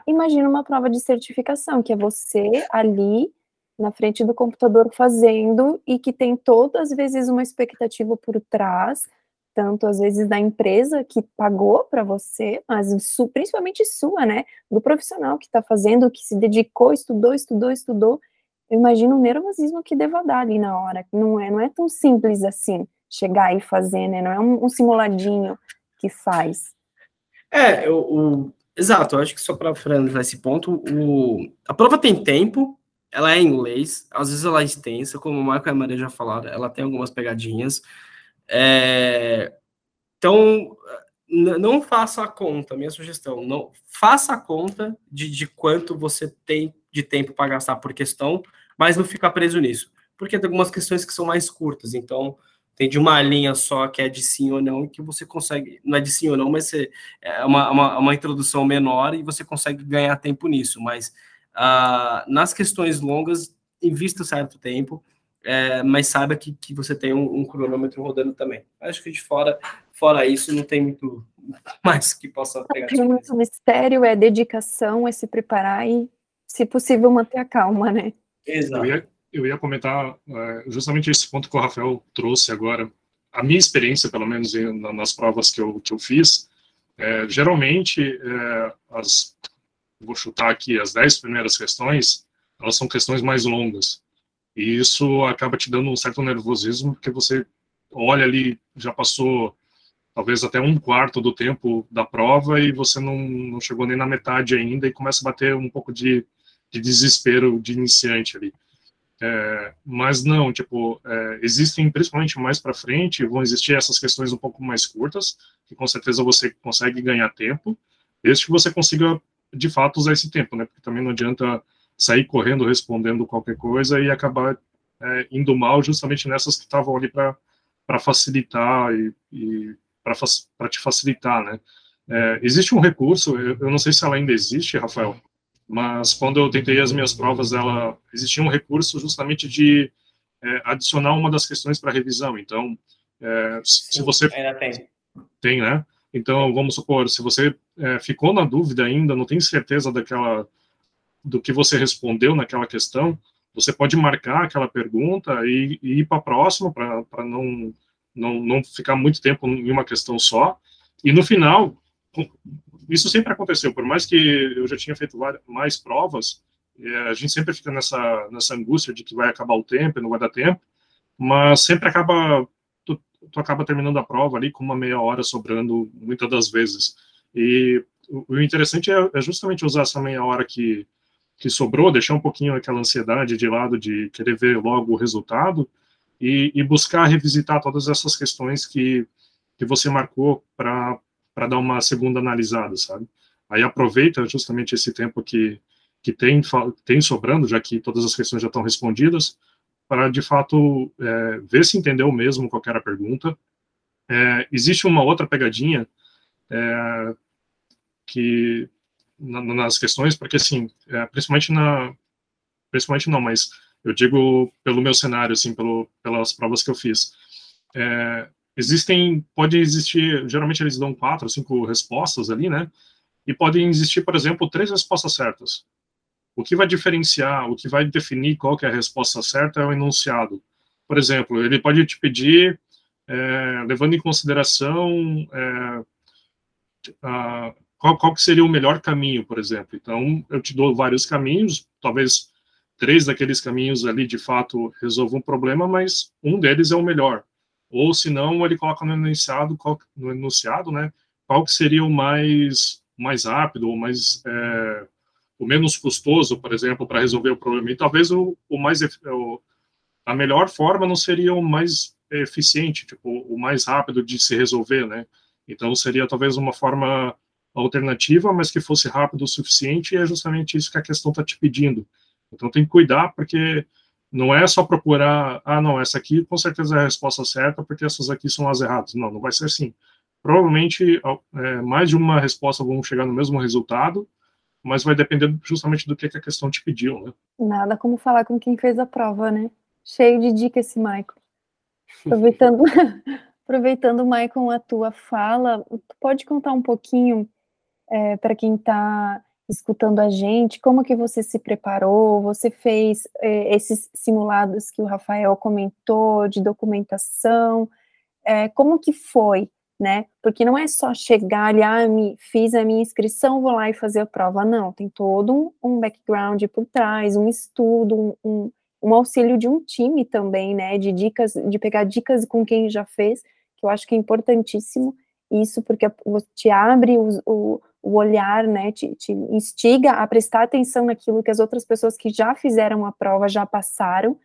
Speaker 1: Imagina uma prova de certificação, que é você ali na frente do computador fazendo e que tem todas as vezes uma expectativa por trás tanto às vezes da empresa que pagou para você, mas principalmente sua, né? Do profissional que está fazendo, que se dedicou, estudou, estudou, estudou. Eu imagino o nervosismo que deva dar ali na hora. Não é, não é tão simples assim chegar e fazer, né? Não é um, um simuladinho que faz.
Speaker 4: É, o, exato. Eu acho que só para finalizar esse ponto, o, a prova tem tempo, ela é em inglês, às vezes ela é extensa, como o Marco e a Maria já falaram, ela tem algumas pegadinhas. É, então, não faça a conta, minha sugestão, não faça a conta de, de quanto você tem de tempo para gastar por questão, mas não ficar preso nisso, porque tem algumas questões que são mais curtas, então tem de uma linha só que é de sim ou não, que você consegue, não é de sim ou não, mas é uma, uma, uma introdução menor e você consegue ganhar tempo nisso, mas uh, nas questões longas, invista certo tempo, é, mas saiba que, que você tem um, um, cronômetro rodando também. Acho que de fora, fora isso, não tem muito [laughs] mais que possa pegar.
Speaker 1: Tem muito mistério, é dedicação, é se preparar e, se possível, manter a calma, né?
Speaker 3: Exato. Eu ia, comentar é, justamente esse ponto que o Rafael trouxe agora. A minha experiência, pelo menos nas provas que eu, que eu fiz, é, geralmente, é, as, vou chutar aqui, as dez primeiras questões, elas são questões mais longas. E isso acaba te dando um certo nervosismo, porque você olha ali, já passou talvez até um quarto do tempo da prova e você não, não chegou nem na metade ainda e começa a bater um pouco de, de desespero de iniciante ali. É, mas não, tipo, é, existem principalmente mais para frente, vão existir essas questões um pouco mais curtas, que com certeza você consegue ganhar tempo, desde que você consiga de fato usar esse tempo, né? Porque também não adianta sair correndo respondendo qualquer coisa e acabar é, indo mal justamente nessas que estavam ali para facilitar e, e para te facilitar, né? É, existe um recurso, eu, eu, não sei se ela ainda existe, Rafael, mas quando eu tentei as minhas provas, ela existia um recurso justamente de é, adicionar uma das questões para revisão. Então, é, se você
Speaker 4: ainda tem,
Speaker 3: tem, né? Então, vamos supor, se você é, ficou na dúvida ainda, não tem certeza daquela do que você respondeu naquela questão, você pode marcar aquela pergunta e, e ir para a próxima, para não, não, não ficar muito tempo em uma questão só. E no final, isso sempre aconteceu, por mais que eu já tinha feito mais provas, é, a gente sempre fica nessa, nessa angústia de que vai acabar o tempo não vai dar tempo, mas sempre acaba, tu, tu acaba terminando a prova ali com uma meia hora sobrando, muitas das vezes. E o, o interessante é, é justamente usar essa meia hora que, que sobrou, deixar um pouquinho aquela ansiedade de lado de querer ver logo o resultado e, e buscar revisitar todas essas questões que, que você marcou para dar uma segunda analisada, sabe? Aí aproveita justamente esse tempo que, que tem, tem sobrando, já que todas as questões já estão respondidas, para de fato é, ver se entendeu mesmo qual era a pergunta. É, existe uma outra pegadinha é, que na, nas questões, porque assim, é, principalmente na, principalmente não, mas eu digo pelo meu cenário, assim, pelo, pelas provas que eu fiz. É, existem, pode existir, geralmente eles dão quatro, cinco respostas ali, né? E podem existir, por exemplo, três respostas certas. O que vai diferenciar, o que vai definir qual que é a resposta certa é o enunciado. Por exemplo, ele pode te pedir é, levando em consideração é, a, qual, qual que seria o melhor caminho, por exemplo. Então, eu te dou vários caminhos, talvez três daqueles caminhos ali, de fato, resolvam um problema, mas um deles é o melhor. Ou, se não, ele coloca no enunciado, qual, no enunciado, né, qual que seria o mais, mais rápido, ou mais, é, o menos custoso, por exemplo, para resolver o problema. E talvez o, o mais, o, a melhor forma não seria o mais eficiente, tipo, o mais rápido de se resolver, né? Então, seria talvez uma forma alternativa, mas que fosse rápido o suficiente, e é justamente isso que a questão está te pedindo. Então tem que cuidar, porque não é só procurar, ah, não, essa aqui com certeza é a resposta certa, porque essas aqui são as erradas. Não, não vai ser assim. Provavelmente é, mais de uma resposta vão chegar no mesmo resultado, mas vai depender justamente do que, a questão te pediu, né?
Speaker 1: Nada como falar com quem fez a prova, né? Cheio de dicas esse Michael. Aproveitando, [laughs] aproveitando, Michael, a tua fala, tu pode contar um pouquinho é, para quem está escutando a gente, como que você se preparou? Você fez é, esses simulados que o Rafael comentou de documentação? É, como que foi, né? Porque não é só chegar ali, ah, me, fiz a minha inscrição, vou lá e fazer a prova. Não, tem todo um, um background por trás, um estudo, um, um, um, auxílio de um time também, né? De dicas, de pegar dicas com quem já fez, que eu acho que é importantíssimo isso, porque te abre o, o o olhar, né, te, te, instiga a prestar atenção naquilo que as outras pessoas que já fizeram a prova já passaram.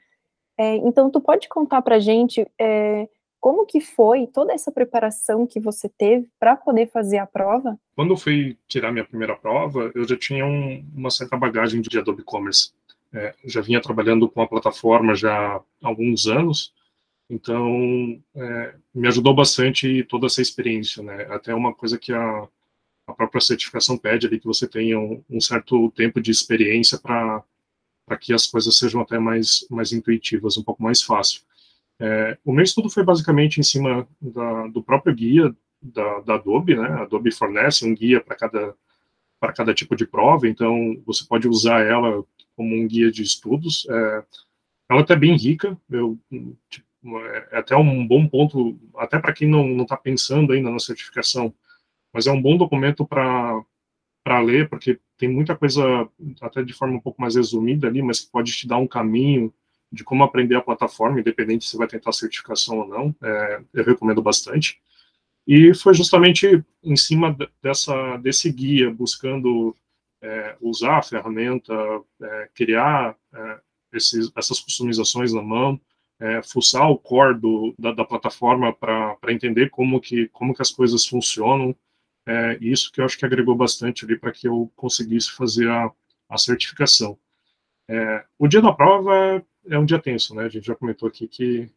Speaker 1: É, então, tu pode contar para gente é, como que foi toda essa preparação que você teve para poder fazer a prova?
Speaker 3: Quando eu fui tirar minha primeira prova, eu já tinha um, uma certa bagagem de Adobe Commerce. É, já vinha trabalhando com a plataforma já há alguns anos, então é, me ajudou bastante toda essa experiência, né? Até uma coisa que a a própria certificação pede ali que você tenha um, um certo tempo de experiência para que as coisas sejam até mais, mais intuitivas, um pouco mais fácil. É, o meu estudo foi basicamente em cima da, do próprio guia da, da, Adobe, né? A Adobe fornece um guia para cada para cada tipo de prova, então você pode usar ela como um guia de estudos. É, ela é até bem rica, eu, tipo, é até um bom ponto, até para quem não está pensando ainda na certificação, mas é um bom documento para ler, porque tem muita coisa, até de forma um pouco mais resumida ali, mas que pode te dar um caminho de como aprender a plataforma, independente se vai tentar certificação ou não, é, eu recomendo bastante. E foi justamente em cima dessa, desse guia, buscando é, usar a ferramenta, é, criar é, esses, essas customizações na mão, é, fuçar o core do, da, da plataforma para entender como que, como que as coisas funcionam, é, isso que eu acho que agregou bastante ali para que eu conseguisse fazer a, a certificação. É, o dia da prova é um dia tenso, né? A gente já comentou aqui que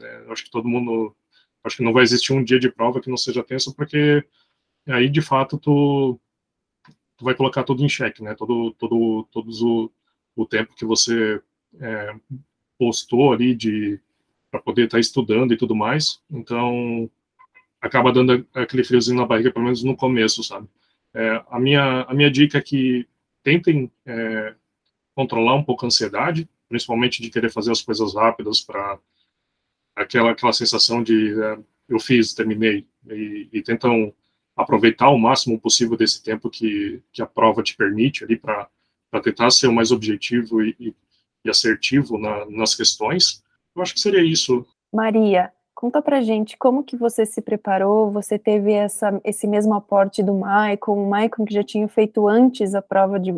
Speaker 3: é, acho que todo mundo, acho que não vai existir um dia de prova que não seja tenso, porque aí de fato tu, tu vai colocar tudo em xeque, né? Todo, todo, todos o, o tempo que você é, postou ali de para poder estar tá estudando e tudo mais. Então acaba dando aquele friozinho na barriga, pelo menos no começo, sabe? É, a, minha, a minha dica é que tentem é, controlar um pouco a ansiedade, principalmente de querer fazer as coisas rápidas para aquela, aquela sensação de é, eu fiz, terminei, e, e, tentam aproveitar o máximo possível desse tempo que, que a prova te permite ali para tentar ser o mais objetivo e, e, e assertivo na, nas questões. Eu acho que seria isso.
Speaker 1: Maria, Conta pra gente como que você se preparou, você teve essa, esse mesmo aporte do Maicon, o Maicon que já tinha feito antes a prova de,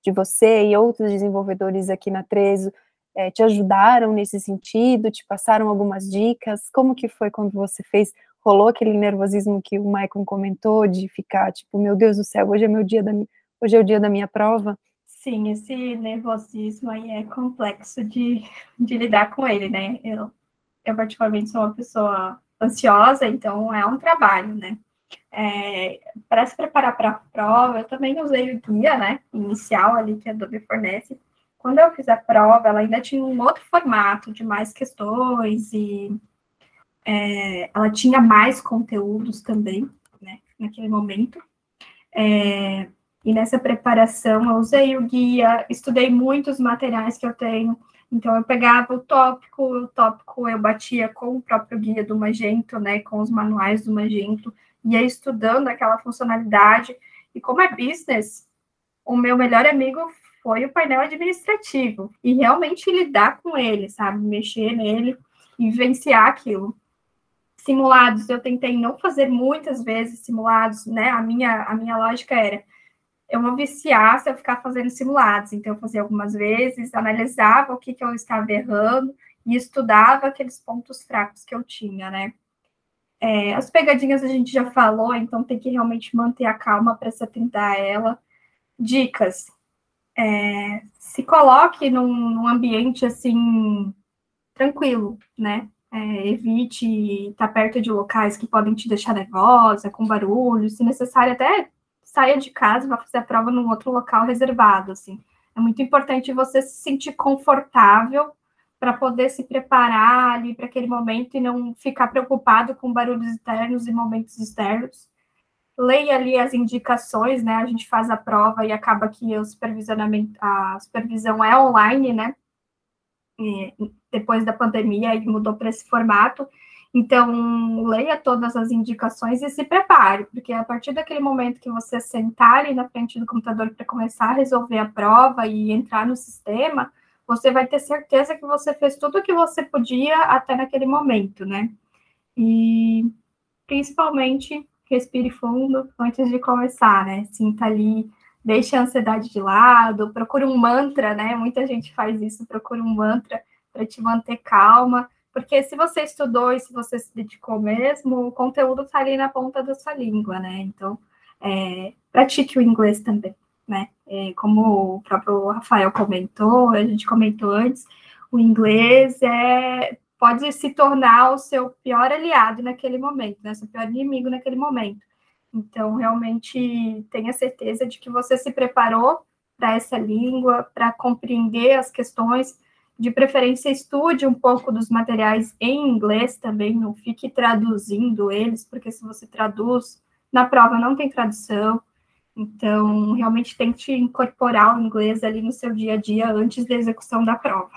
Speaker 1: de você e outros desenvolvedores aqui na Trezo é, te ajudaram nesse sentido, te passaram algumas dicas, como que foi quando você fez, rolou aquele nervosismo que o Maicon comentou, de ficar tipo, meu Deus do céu, hoje é meu dia da, hoje é o dia da minha prova?
Speaker 2: Sim, esse nervosismo aí é complexo de, de lidar com ele, né? Eu eu particularmente sou uma pessoa ansiosa, então é um trabalho, né? É, para se preparar para a prova, eu também usei o guia, né, inicial ali que a Adobe fornece. Quando eu fiz a prova, ela ainda tinha um outro formato de mais questões e é, ela tinha mais conteúdos também, né, naquele momento. É, e nessa preparação, eu usei o guia, estudei muitos materiais que eu tenho Então, eu pegava o tópico, o tópico eu batia com o próprio guia do Magento, né, com os manuais do Magento, ia estudando aquela funcionalidade. E como é business, o meu melhor amigo foi o painel administrativo. E realmente lidar com ele, sabe? Mexer nele e vivenciar aquilo. Simulados, eu tentei não fazer muitas vezes simulados, né? A minha, a minha lógica era eu vou viciar se eu ficar fazendo simulados. Então, eu fazia algumas vezes, analisava o que, que eu estava errando e estudava aqueles pontos fracos que eu tinha, né? É, as pegadinhas a gente já falou, então tem que realmente manter a calma para se atentar a ela. Dicas. É, se coloque num, num, ambiente assim tranquilo, né? É, evite estar perto de locais que podem te deixar nervosa, com barulho, se necessário, até saia de casa vá fazer a prova num outro local reservado, assim. É muito importante você se sentir confortável para poder se preparar ali para aquele momento e não ficar preocupado com barulhos externos e momentos externos. Leia ali as indicações, né? A gente faz a prova e acaba que o supervisionamento, a supervisão é online, né? E depois da pandemia e mudou para esse formato. Então, leia todas as indicações e se prepare, porque a partir daquele momento que você sentar ali na frente do computador para começar a resolver a prova e entrar no sistema, você vai ter certeza que você fez tudo o que você podia até naquele momento, né? E principalmente respire fundo antes de começar, né? Sinta ali, deixe a ansiedade de lado, procure um mantra, né? Muita gente faz isso, procure um mantra para te manter calma porque se você estudou e se você se dedicou mesmo, o conteúdo está ali na ponta da sua língua, né? Então, é, pratique o inglês também, né? É, como o próprio Rafael comentou, a gente comentou antes, o inglês é, pode se tornar o seu pior aliado naquele momento, né? Seu pior inimigo naquele momento. Então, realmente, tenha certeza de que você se preparou para essa língua, para compreender as questões, de preferência, estude um pouco dos materiais em inglês também, não fique traduzindo eles, porque se você traduz, na prova não tem tradução. Então, realmente tente incorporar o inglês ali no seu dia a dia antes da execução da prova.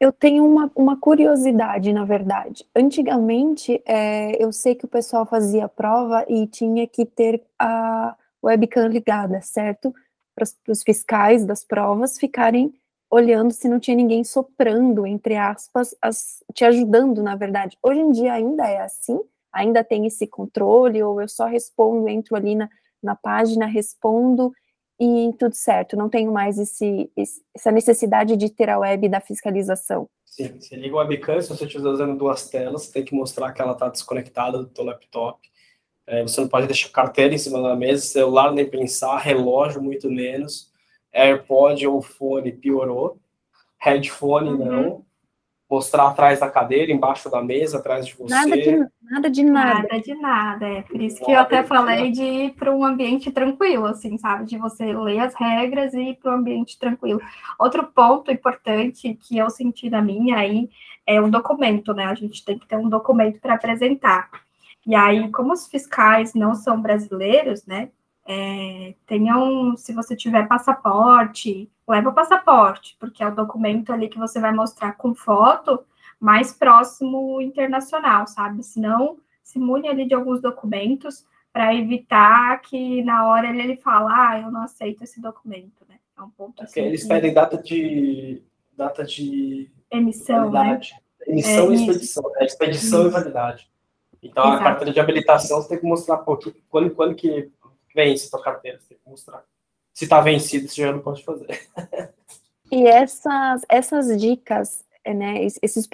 Speaker 1: Eu tenho uma, uma curiosidade, na verdade. Antigamente, é, eu sei que o pessoal fazia prova e tinha que ter a webcam ligada, certo? Para os fiscais das provas ficarem olhando se não tinha ninguém soprando, entre aspas, as, te ajudando, na verdade. Hoje em dia ainda é assim, ainda tem esse controle, ou eu só respondo, entro ali na, na página, respondo e tudo certo, não tenho mais esse, essa necessidade de ter a web da fiscalização.
Speaker 4: Sim, você liga o webcam, se você estiver usando duas telas, você tem que mostrar que ela está desconectada do teu laptop. É, você não pode deixar carteira em cima da mesa, celular nem pensar, relógio muito menos. AirPod ou fone piorou, headphone uhum. não, mostrar atrás da cadeira, embaixo da mesa, atrás de você.
Speaker 1: Nada de nada. De nada.
Speaker 2: nada de nada, é por isso que eu até falei de ir para um ambiente tranquilo, assim, sabe? De você ler as regras e ir para um ambiente tranquilo. Outro ponto importante que eu senti na minha aí é o documento, né? A gente tem que ter um documento para apresentar. E aí, como os fiscais não são brasileiros, né? É, tenham, se você tiver passaporte, leva o passaporte, porque é o documento ali que você vai mostrar com foto mais próximo internacional, sabe? Senão, se mune ali de alguns documentos para evitar que na hora ele, ele fala, ah, eu não aceito esse documento, né? É um ponto
Speaker 4: assim. Eles pedem data de data de
Speaker 2: emissão, né? validade.
Speaker 4: né? Emissão é, e expedição, é expedição isso. e validade. Então, Exato. a carteira de habilitação você tem que mostrar pô, quando, quando que vence tua carteira, você tem que mostrar. Se tá vencido, você já não pode fazer.
Speaker 1: e essas, essas dicas, é, né, esses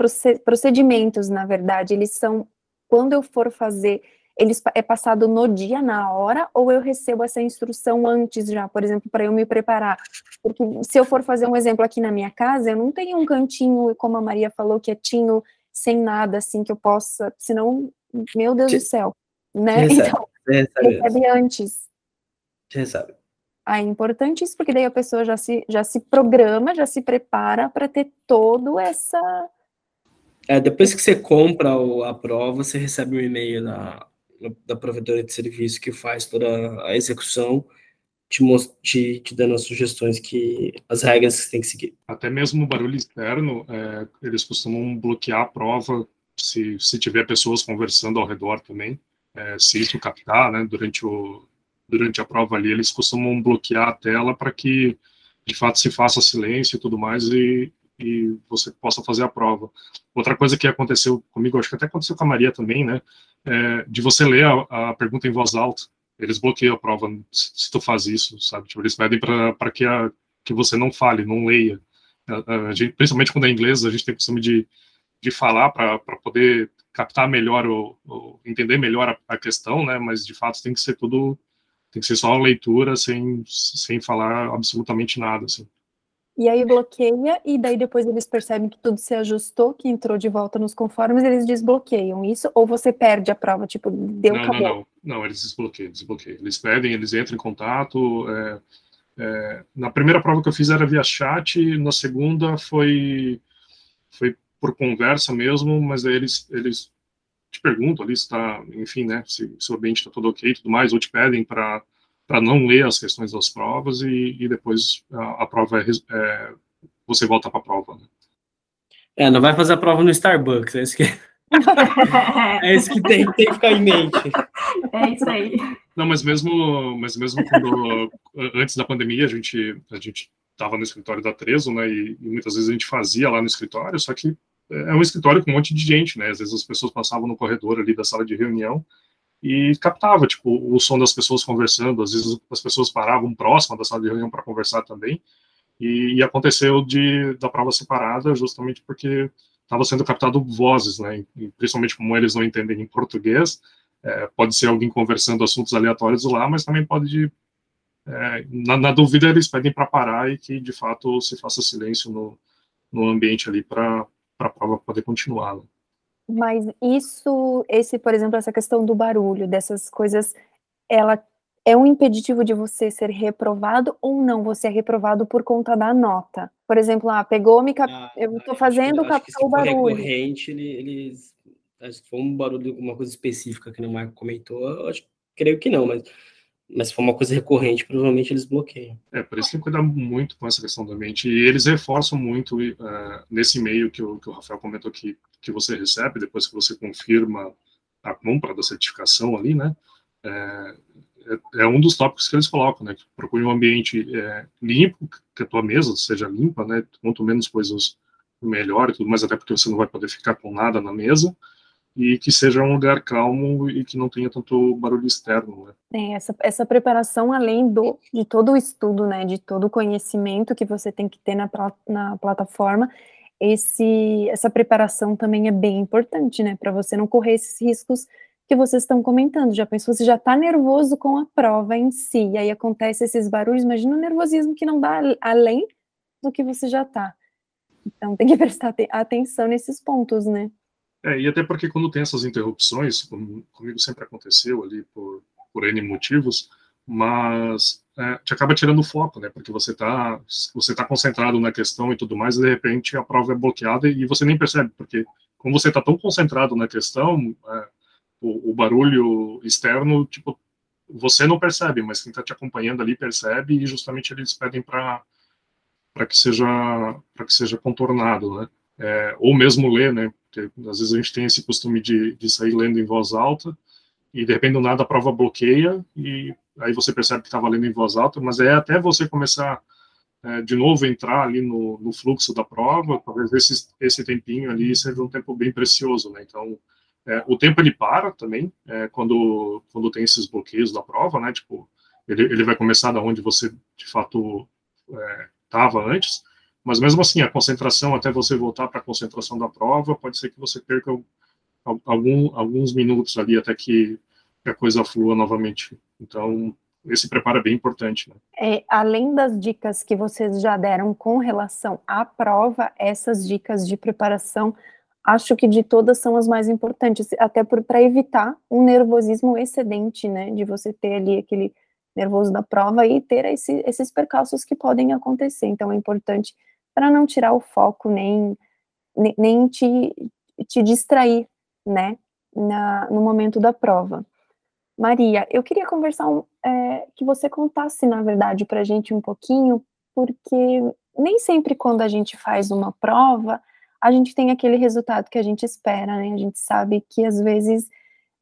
Speaker 1: procedimentos, na verdade, eles são, quando eu for fazer, eles é passado no dia, na hora, ou eu recebo essa instrução antes já, por exemplo, para eu me preparar? Porque se eu for fazer um exemplo aqui na minha casa, eu não tenho um cantinho, como a Maria falou, quietinho, sem nada, assim, que eu possa, senão, meu Deus do céu, né? Então, recebe antes.
Speaker 4: Você sabe.
Speaker 1: Ah, é importante isso, porque daí a pessoa já se, já se programa, já se prepara para ter todo essa.
Speaker 4: É, depois que você compra a prova, você recebe um e-mail da, da provedora de serviço que faz toda a execução te, te, te, dando as sugestões que as regras que você tem que seguir.
Speaker 3: Até mesmo o barulho externo, é, eles costumam bloquear a prova se, se tiver pessoas conversando ao redor também. É, se isso captar, né, durante, o, durante a prova ali, eles costumam bloquear a tela para que de fato se faça silêncio e tudo mais e, e você possa fazer a prova. Outra coisa que aconteceu comigo, acho que até aconteceu com a Maria também, né, é, de você ler a, a pergunta em voz alta eles bloqueiam a prova se tu faz isso, sabe? Tipo, eles pedem para que, que você não fale, não leia. A, a gente, principalmente quando é inglês, a gente tem costume de, de falar para poder captar melhor, ou, entender melhor a, a, questão, né? Mas, de fato, tem que ser tudo, tem que ser só leitura, sem, sem falar absolutamente nada, assim.
Speaker 1: E aí bloqueia, e daí depois eles percebem que tudo se ajustou, que entrou de volta nos conformes, eles desbloqueiam isso, ou você perde a prova, tipo, deu,
Speaker 3: não,
Speaker 1: acabou?
Speaker 3: Não, não, não, eles desbloqueiam, desbloqueiam. Eles pedem, eles entram em contato. É, é, na primeira prova que eu fiz era via chat, na segunda foi, foi por conversa mesmo, mas aí eles, eles te perguntam ali se está, enfim, né, se, se o ambiente está todo ok e tudo mais, ou te pedem para para não ler as questões das provas e, e depois a, a prova é, é, você volta para a prova. Né?
Speaker 4: É, não vai fazer a prova no Starbucks, é isso que, [laughs] é isso que tem, tem que ficar em mente.
Speaker 2: É isso aí.
Speaker 3: Não, mas mesmo, mas mesmo quando, antes da pandemia, a gente a gente estava no escritório da Trezo, né, e, e, muitas vezes a gente fazia lá no escritório, só que é um escritório com um monte de gente, né, às vezes as pessoas passavam no corredor ali da sala de reunião e captava, tipo, o som das pessoas conversando, às vezes as pessoas paravam próximo da sala de reunião para conversar também, e, e, aconteceu de da prova separada justamente porque estava sendo captado vozes, né, e, principalmente como eles não entendem em português, é, pode ser alguém conversando assuntos aleatórios lá, mas também pode, é, na, na, dúvida, eles pedem para parar e que, de fato, se faça silêncio no, no ambiente ali para a prova poder continuar. Né?
Speaker 1: Mas isso, esse, por exemplo, essa questão do barulho, dessas coisas, ela é um impeditivo de você ser reprovado ou não? Você é reprovado por conta da nota. Por exemplo, ah, pegou, me cap... ah, eu estou fazendo,
Speaker 4: que,
Speaker 1: captou o barulho.
Speaker 4: recorrente, eles, eles se for um barulho, uma coisa específica que o Marco comentou, eu acho, creio que não, mas mas se for uma coisa recorrente, provavelmente eles bloqueiam.
Speaker 3: É, por isso tem que cuidar muito com essa questão do ambiente. E eles reforçam muito uh, nesse e-mail que o, que o Rafael comentou que, que você recebe, depois que você confirma a compra da certificação ali, né? É, é, é um dos tópicos que eles colocam, né? Que procure um ambiente é, limpo, que a tua mesa seja limpa, né? Quanto menos coisas melhor e tudo mais, até porque você não vai poder ficar com nada na mesa e que seja um lugar calmo e que não tenha tanto barulho externo, né?
Speaker 1: É, essa, essa preparação, além do, de todo o estudo, né, de todo o conhecimento que você tem que ter na, na plataforma, esse, essa preparação também é bem importante, né, para você não correr esses riscos que vocês estão comentando. Já pensou, você já está nervoso com a prova em si, e aí acontece esses barulhos, imagina o nervosismo que não dá além do que você já está. Então tem que [laughs] prestar atenção nesses pontos, né?
Speaker 3: É, e até porque quando tem essas interrupções, como comigo sempre aconteceu ali por, por N motivos, mas é, te acaba tirando o foco, né? Porque você está você tá concentrado na questão e tudo mais, e de repente a prova é bloqueada e você nem percebe, porque como você está tão concentrado na questão, é, o, o, barulho externo, tipo, você não percebe, mas quem está te acompanhando ali percebe e justamente eles pedem para para que seja para que seja contornado, né? É, ou mesmo ler, né? Porque às vezes a gente tem esse costume de, de sair lendo em voz alta e de repente do nada a prova bloqueia e aí você percebe que estava lendo em voz alta, mas é até você começar é, de novo entrar ali no, no, fluxo da prova, talvez esse, esse tempinho ali seja um tempo bem precioso, né? Então, é, o tempo ele para também é, quando quando tem esses bloqueios da prova, né? Tipo, ele, ele vai começar da onde você de fato estava é, antes mas mesmo assim, a concentração, até você voltar para a concentração da prova, pode ser que você perca algum, alguns minutos ali até que a coisa flua novamente. Então, esse preparo é bem importante. Né?
Speaker 1: É, além das dicas que vocês já deram com relação à prova, essas dicas de preparação, acho que de todas são as mais importantes, até para evitar um nervosismo excedente, né, de você ter ali aquele nervoso da prova e ter esse, esses percalços que podem acontecer. Então, é importante para não tirar o foco nem, nem te, te distrair, né, na, no momento da prova. Maria, eu queria conversar, um, é, que você contasse, na verdade, para a gente um pouquinho, porque nem sempre quando a gente faz uma prova, a gente tem aquele resultado que a gente espera, né? A gente sabe que às vezes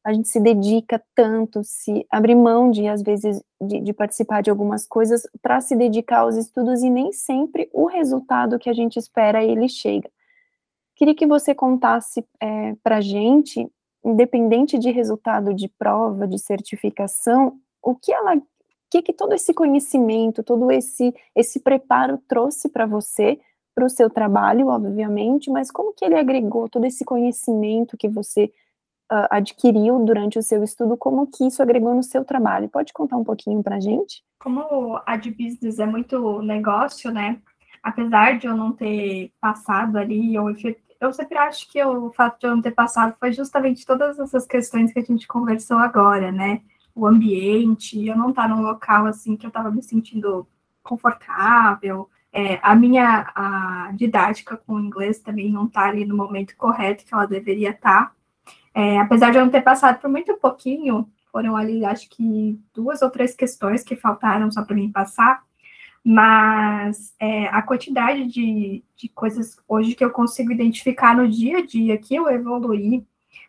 Speaker 1: a gente se dedica tanto, se abre mão de, às vezes, de, de participar de algumas coisas para se dedicar aos estudos e nem sempre o resultado que a gente espera ele chega. Queria que você contasse é, para a gente, independente de resultado de prova, de certificação, o que ela, que, que todo esse conhecimento, todo esse, esse preparo trouxe para você, para o seu trabalho, obviamente, mas como que ele agregou todo esse conhecimento que você uh, adquiriu durante o seu estudo, como que isso agregou no seu trabalho. Pode contar um pouquinho para a gente?
Speaker 2: Como a de business é muito negócio, né? Apesar de eu não ter passado ali, eu, eu sempre acho que o fato de eu não ter passado foi justamente todas essas questões que a gente conversou agora, né? O ambiente, eu não estar num local assim que eu estava me sentindo confortável, é, a minha a didática com o inglês também não está ali no momento correto que ela deveria estar. Tá. É, apesar de eu não ter passado por muito pouquinho, foram ali, acho que duas ou três questões que faltaram só para mim passar, mas é, a quantidade de, de coisas hoje que eu consigo identificar no dia a dia que eu evoluí,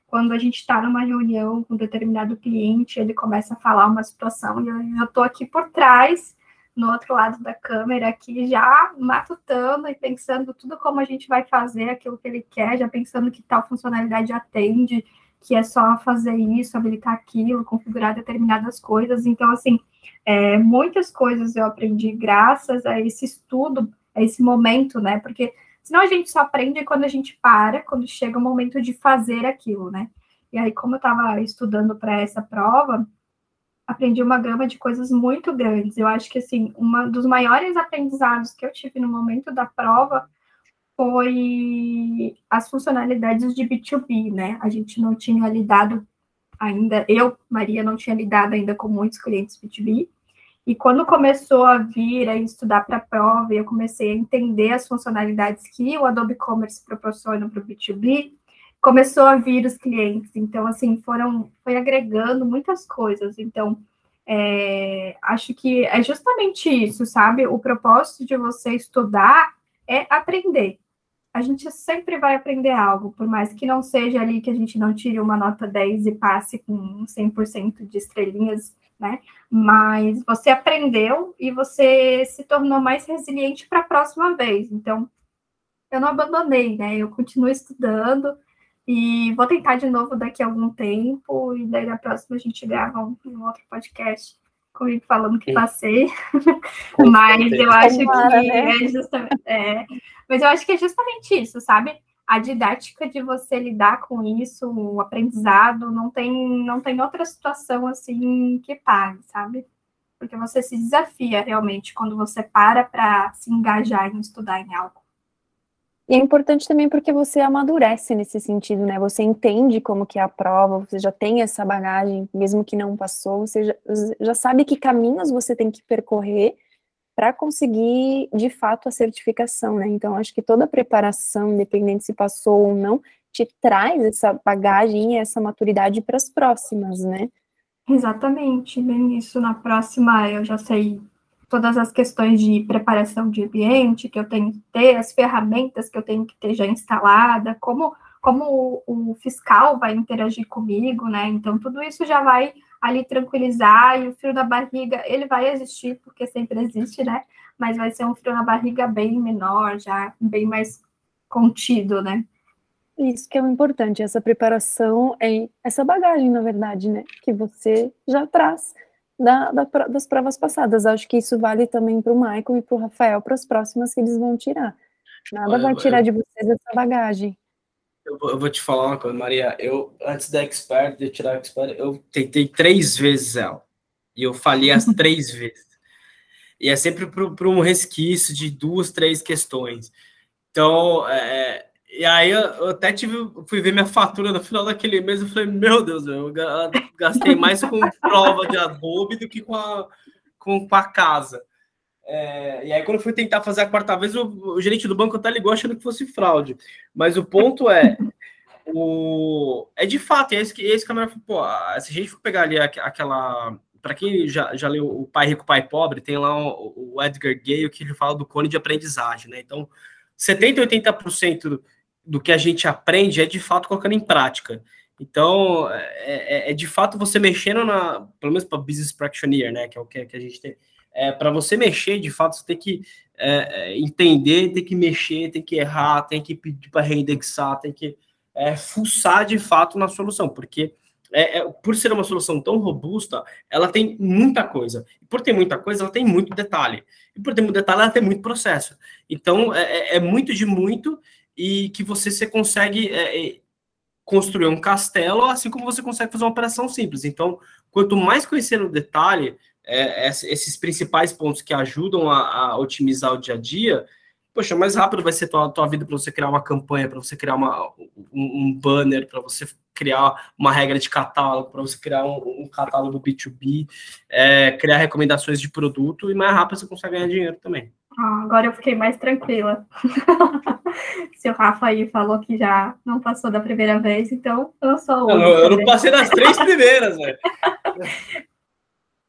Speaker 2: quando a gente está numa reunião com um determinado cliente, ele começa a falar uma situação e eu estou aqui por trás, no outro lado da câmera, aqui já matutando e pensando tudo como a gente vai fazer aquilo que ele quer, já pensando que tal funcionalidade atende, que é só fazer isso, habilitar aquilo, configurar determinadas coisas. Então, assim, é, muitas coisas eu aprendi graças a esse estudo, a esse momento, né? Porque senão a gente só aprende quando a gente para, quando chega o momento de fazer aquilo, né? E aí, como eu estava estudando para essa prova, aprendi uma gama de coisas muito grandes. Eu acho que, assim, um dos maiores aprendizados que eu tive no momento da prova foi as funcionalidades de B2B, né? A gente não tinha lidado ainda, eu, Maria, não tinha lidado ainda com muitos clientes B2B. E quando começou a vir a estudar para a prova, eu comecei a entender as funcionalidades que o Adobe Commerce proporciona para o B2B, começou a vir os clientes. Então, assim, foram, foi agregando muitas coisas. Então, é, acho que é justamente isso, sabe? O propósito de você estudar é aprender. A gente sempre vai aprender algo, por mais que não seja ali que a gente não tire uma nota 10 e passe com 100% de estrelinhas, né? Mas você aprendeu e você se tornou mais resiliente para a próxima vez. Então, eu não abandonei, né? Eu continuo estudando, e vou tentar de novo daqui a algum tempo, e daí na próxima a gente grava um, um outro podcast comigo falando que passei. [laughs] mas eu acho que né? é justamente. É, mas eu acho que é justamente isso, sabe? A didática de você lidar com isso, o aprendizado, não tem, não tem outra situação assim que pague, sabe? Porque você se desafia realmente quando você para para se engajar em estudar em algo.
Speaker 1: E é importante também porque você amadurece nesse sentido, né? Você entende como que é a prova, você já tem essa bagagem, mesmo que não passou, você já, já sabe que caminhos você tem que percorrer para conseguir, de fato, a certificação, né? Então, acho que toda a preparação, independente se passou ou não, te traz essa bagagem e essa maturidade para as próximas, né?
Speaker 2: Exatamente, bem isso. Na próxima eu já sei todas as questões de preparação de ambiente que eu tenho que ter, as ferramentas que eu tenho que ter já instalada, como, como o, o fiscal vai interagir comigo, né? Então, tudo isso já vai ali tranquilizar e o frio na barriga, ele vai existir, porque sempre existe, né? Mas vai ser um frio na barriga bem menor, já bem mais contido, né?
Speaker 1: Isso que é o importante, essa preparação, é essa bagagem, na verdade, né? Que você já traz da, da, das provas passadas. Acho que isso vale também para o Michael e para o Rafael, para as próximas que eles vão tirar. Nada Olha, vai tirar eu, de vocês essa bagagem.
Speaker 4: Eu vou, eu vou, te falar uma coisa, Maria. Eu, antes da Expert, de tirar a Expert, eu tentei três vezes ela. E eu falhei as [laughs] três vezes. E é sempre para um resquício de duas, três questões. Então, é, e aí eu até tive, fui ver minha fatura no final daquele mês e falei, meu Deus, eu gastei mais com prova de Adobe do que com a, com, a casa. É, e aí, quando eu fui tentar fazer a quarta vez, o, o, gerente do banco até ligou achando que fosse fraude. Mas o ponto é, o, é de fato, é esse que, é esse que a mulher falou, pô, se a gente for pegar ali aquela. Para quem já, já leu O Pai Rico, Pai Pobre, tem lá o, o Edgar Gale que ele fala do cone de aprendizagem, né? Então, 70, 80% do, que a gente aprende é de fato colocando em prática. Então, é, é, é de fato você mexendo na, pelo menos para business practitioner, né, que é o que, que a gente tem. É, para você mexer, de fato, você tem que é, é, entender, tem que mexer, tem que errar, tem que pedir para reindexar, tem que é, fuçar de fato na solução, porque é, é, por ser uma solução tão robusta, ela tem muita coisa. E por ter muita coisa, ela tem muito detalhe. E por ter muito detalhe, ela tem muito processo. Então, é, é, é muito de muito e que você, você consegue construir um castelo, assim como você consegue fazer uma operação simples. Então, quanto mais conhecer o detalhe, é, esses principais pontos que ajudam a, a, otimizar o dia a dia, poxa, mais rápido vai ser tua, tua vida para você criar uma campanha, para você criar uma, um, um banner, para você criar uma regra de catálogo, para você criar um, um catálogo B2B, é, criar recomendações de produto, e mais rápido você consegue ganhar dinheiro também.
Speaker 2: Ah, agora eu fiquei mais tranquila. [laughs] Seu Rafa aí falou que já não passou da primeira vez, então eu sou.
Speaker 4: Eu, eu não passei das três primeiras, velho.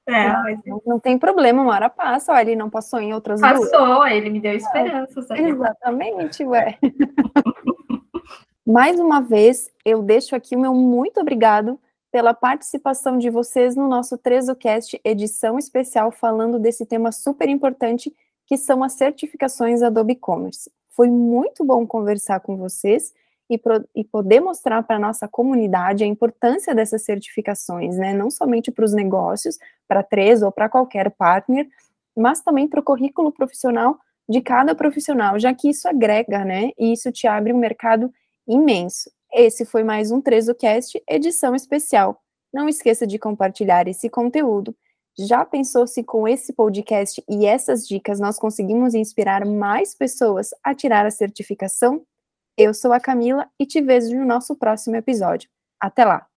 Speaker 1: É, mas... não, não, tem problema, uma hora passa, ó, ele não passou em outras
Speaker 2: Passou, duas. ele me deu esperança.
Speaker 1: É, exatamente, ué. [laughs] Mais uma vez, eu deixo aqui o meu muito obrigado pela participação de vocês no nosso TrezoCast edição especial falando desse tema super importante que são as certificações Adobe Commerce. Foi muito bom conversar com vocês e, pro, e poder mostrar para a nossa comunidade a importância dessas certificações, né? Não somente para os negócios, para três ou para qualquer partner, mas também para o currículo profissional de cada profissional, já que isso agrega, né? E isso te abre um mercado imenso. Esse foi mais um TrezoCast, edição especial. Não esqueça de compartilhar esse conteúdo já pensou se com esse podcast e essas dicas nós conseguimos inspirar mais pessoas a tirar a certificação? Eu sou a Camila e te vejo no nosso próximo episódio. Até lá!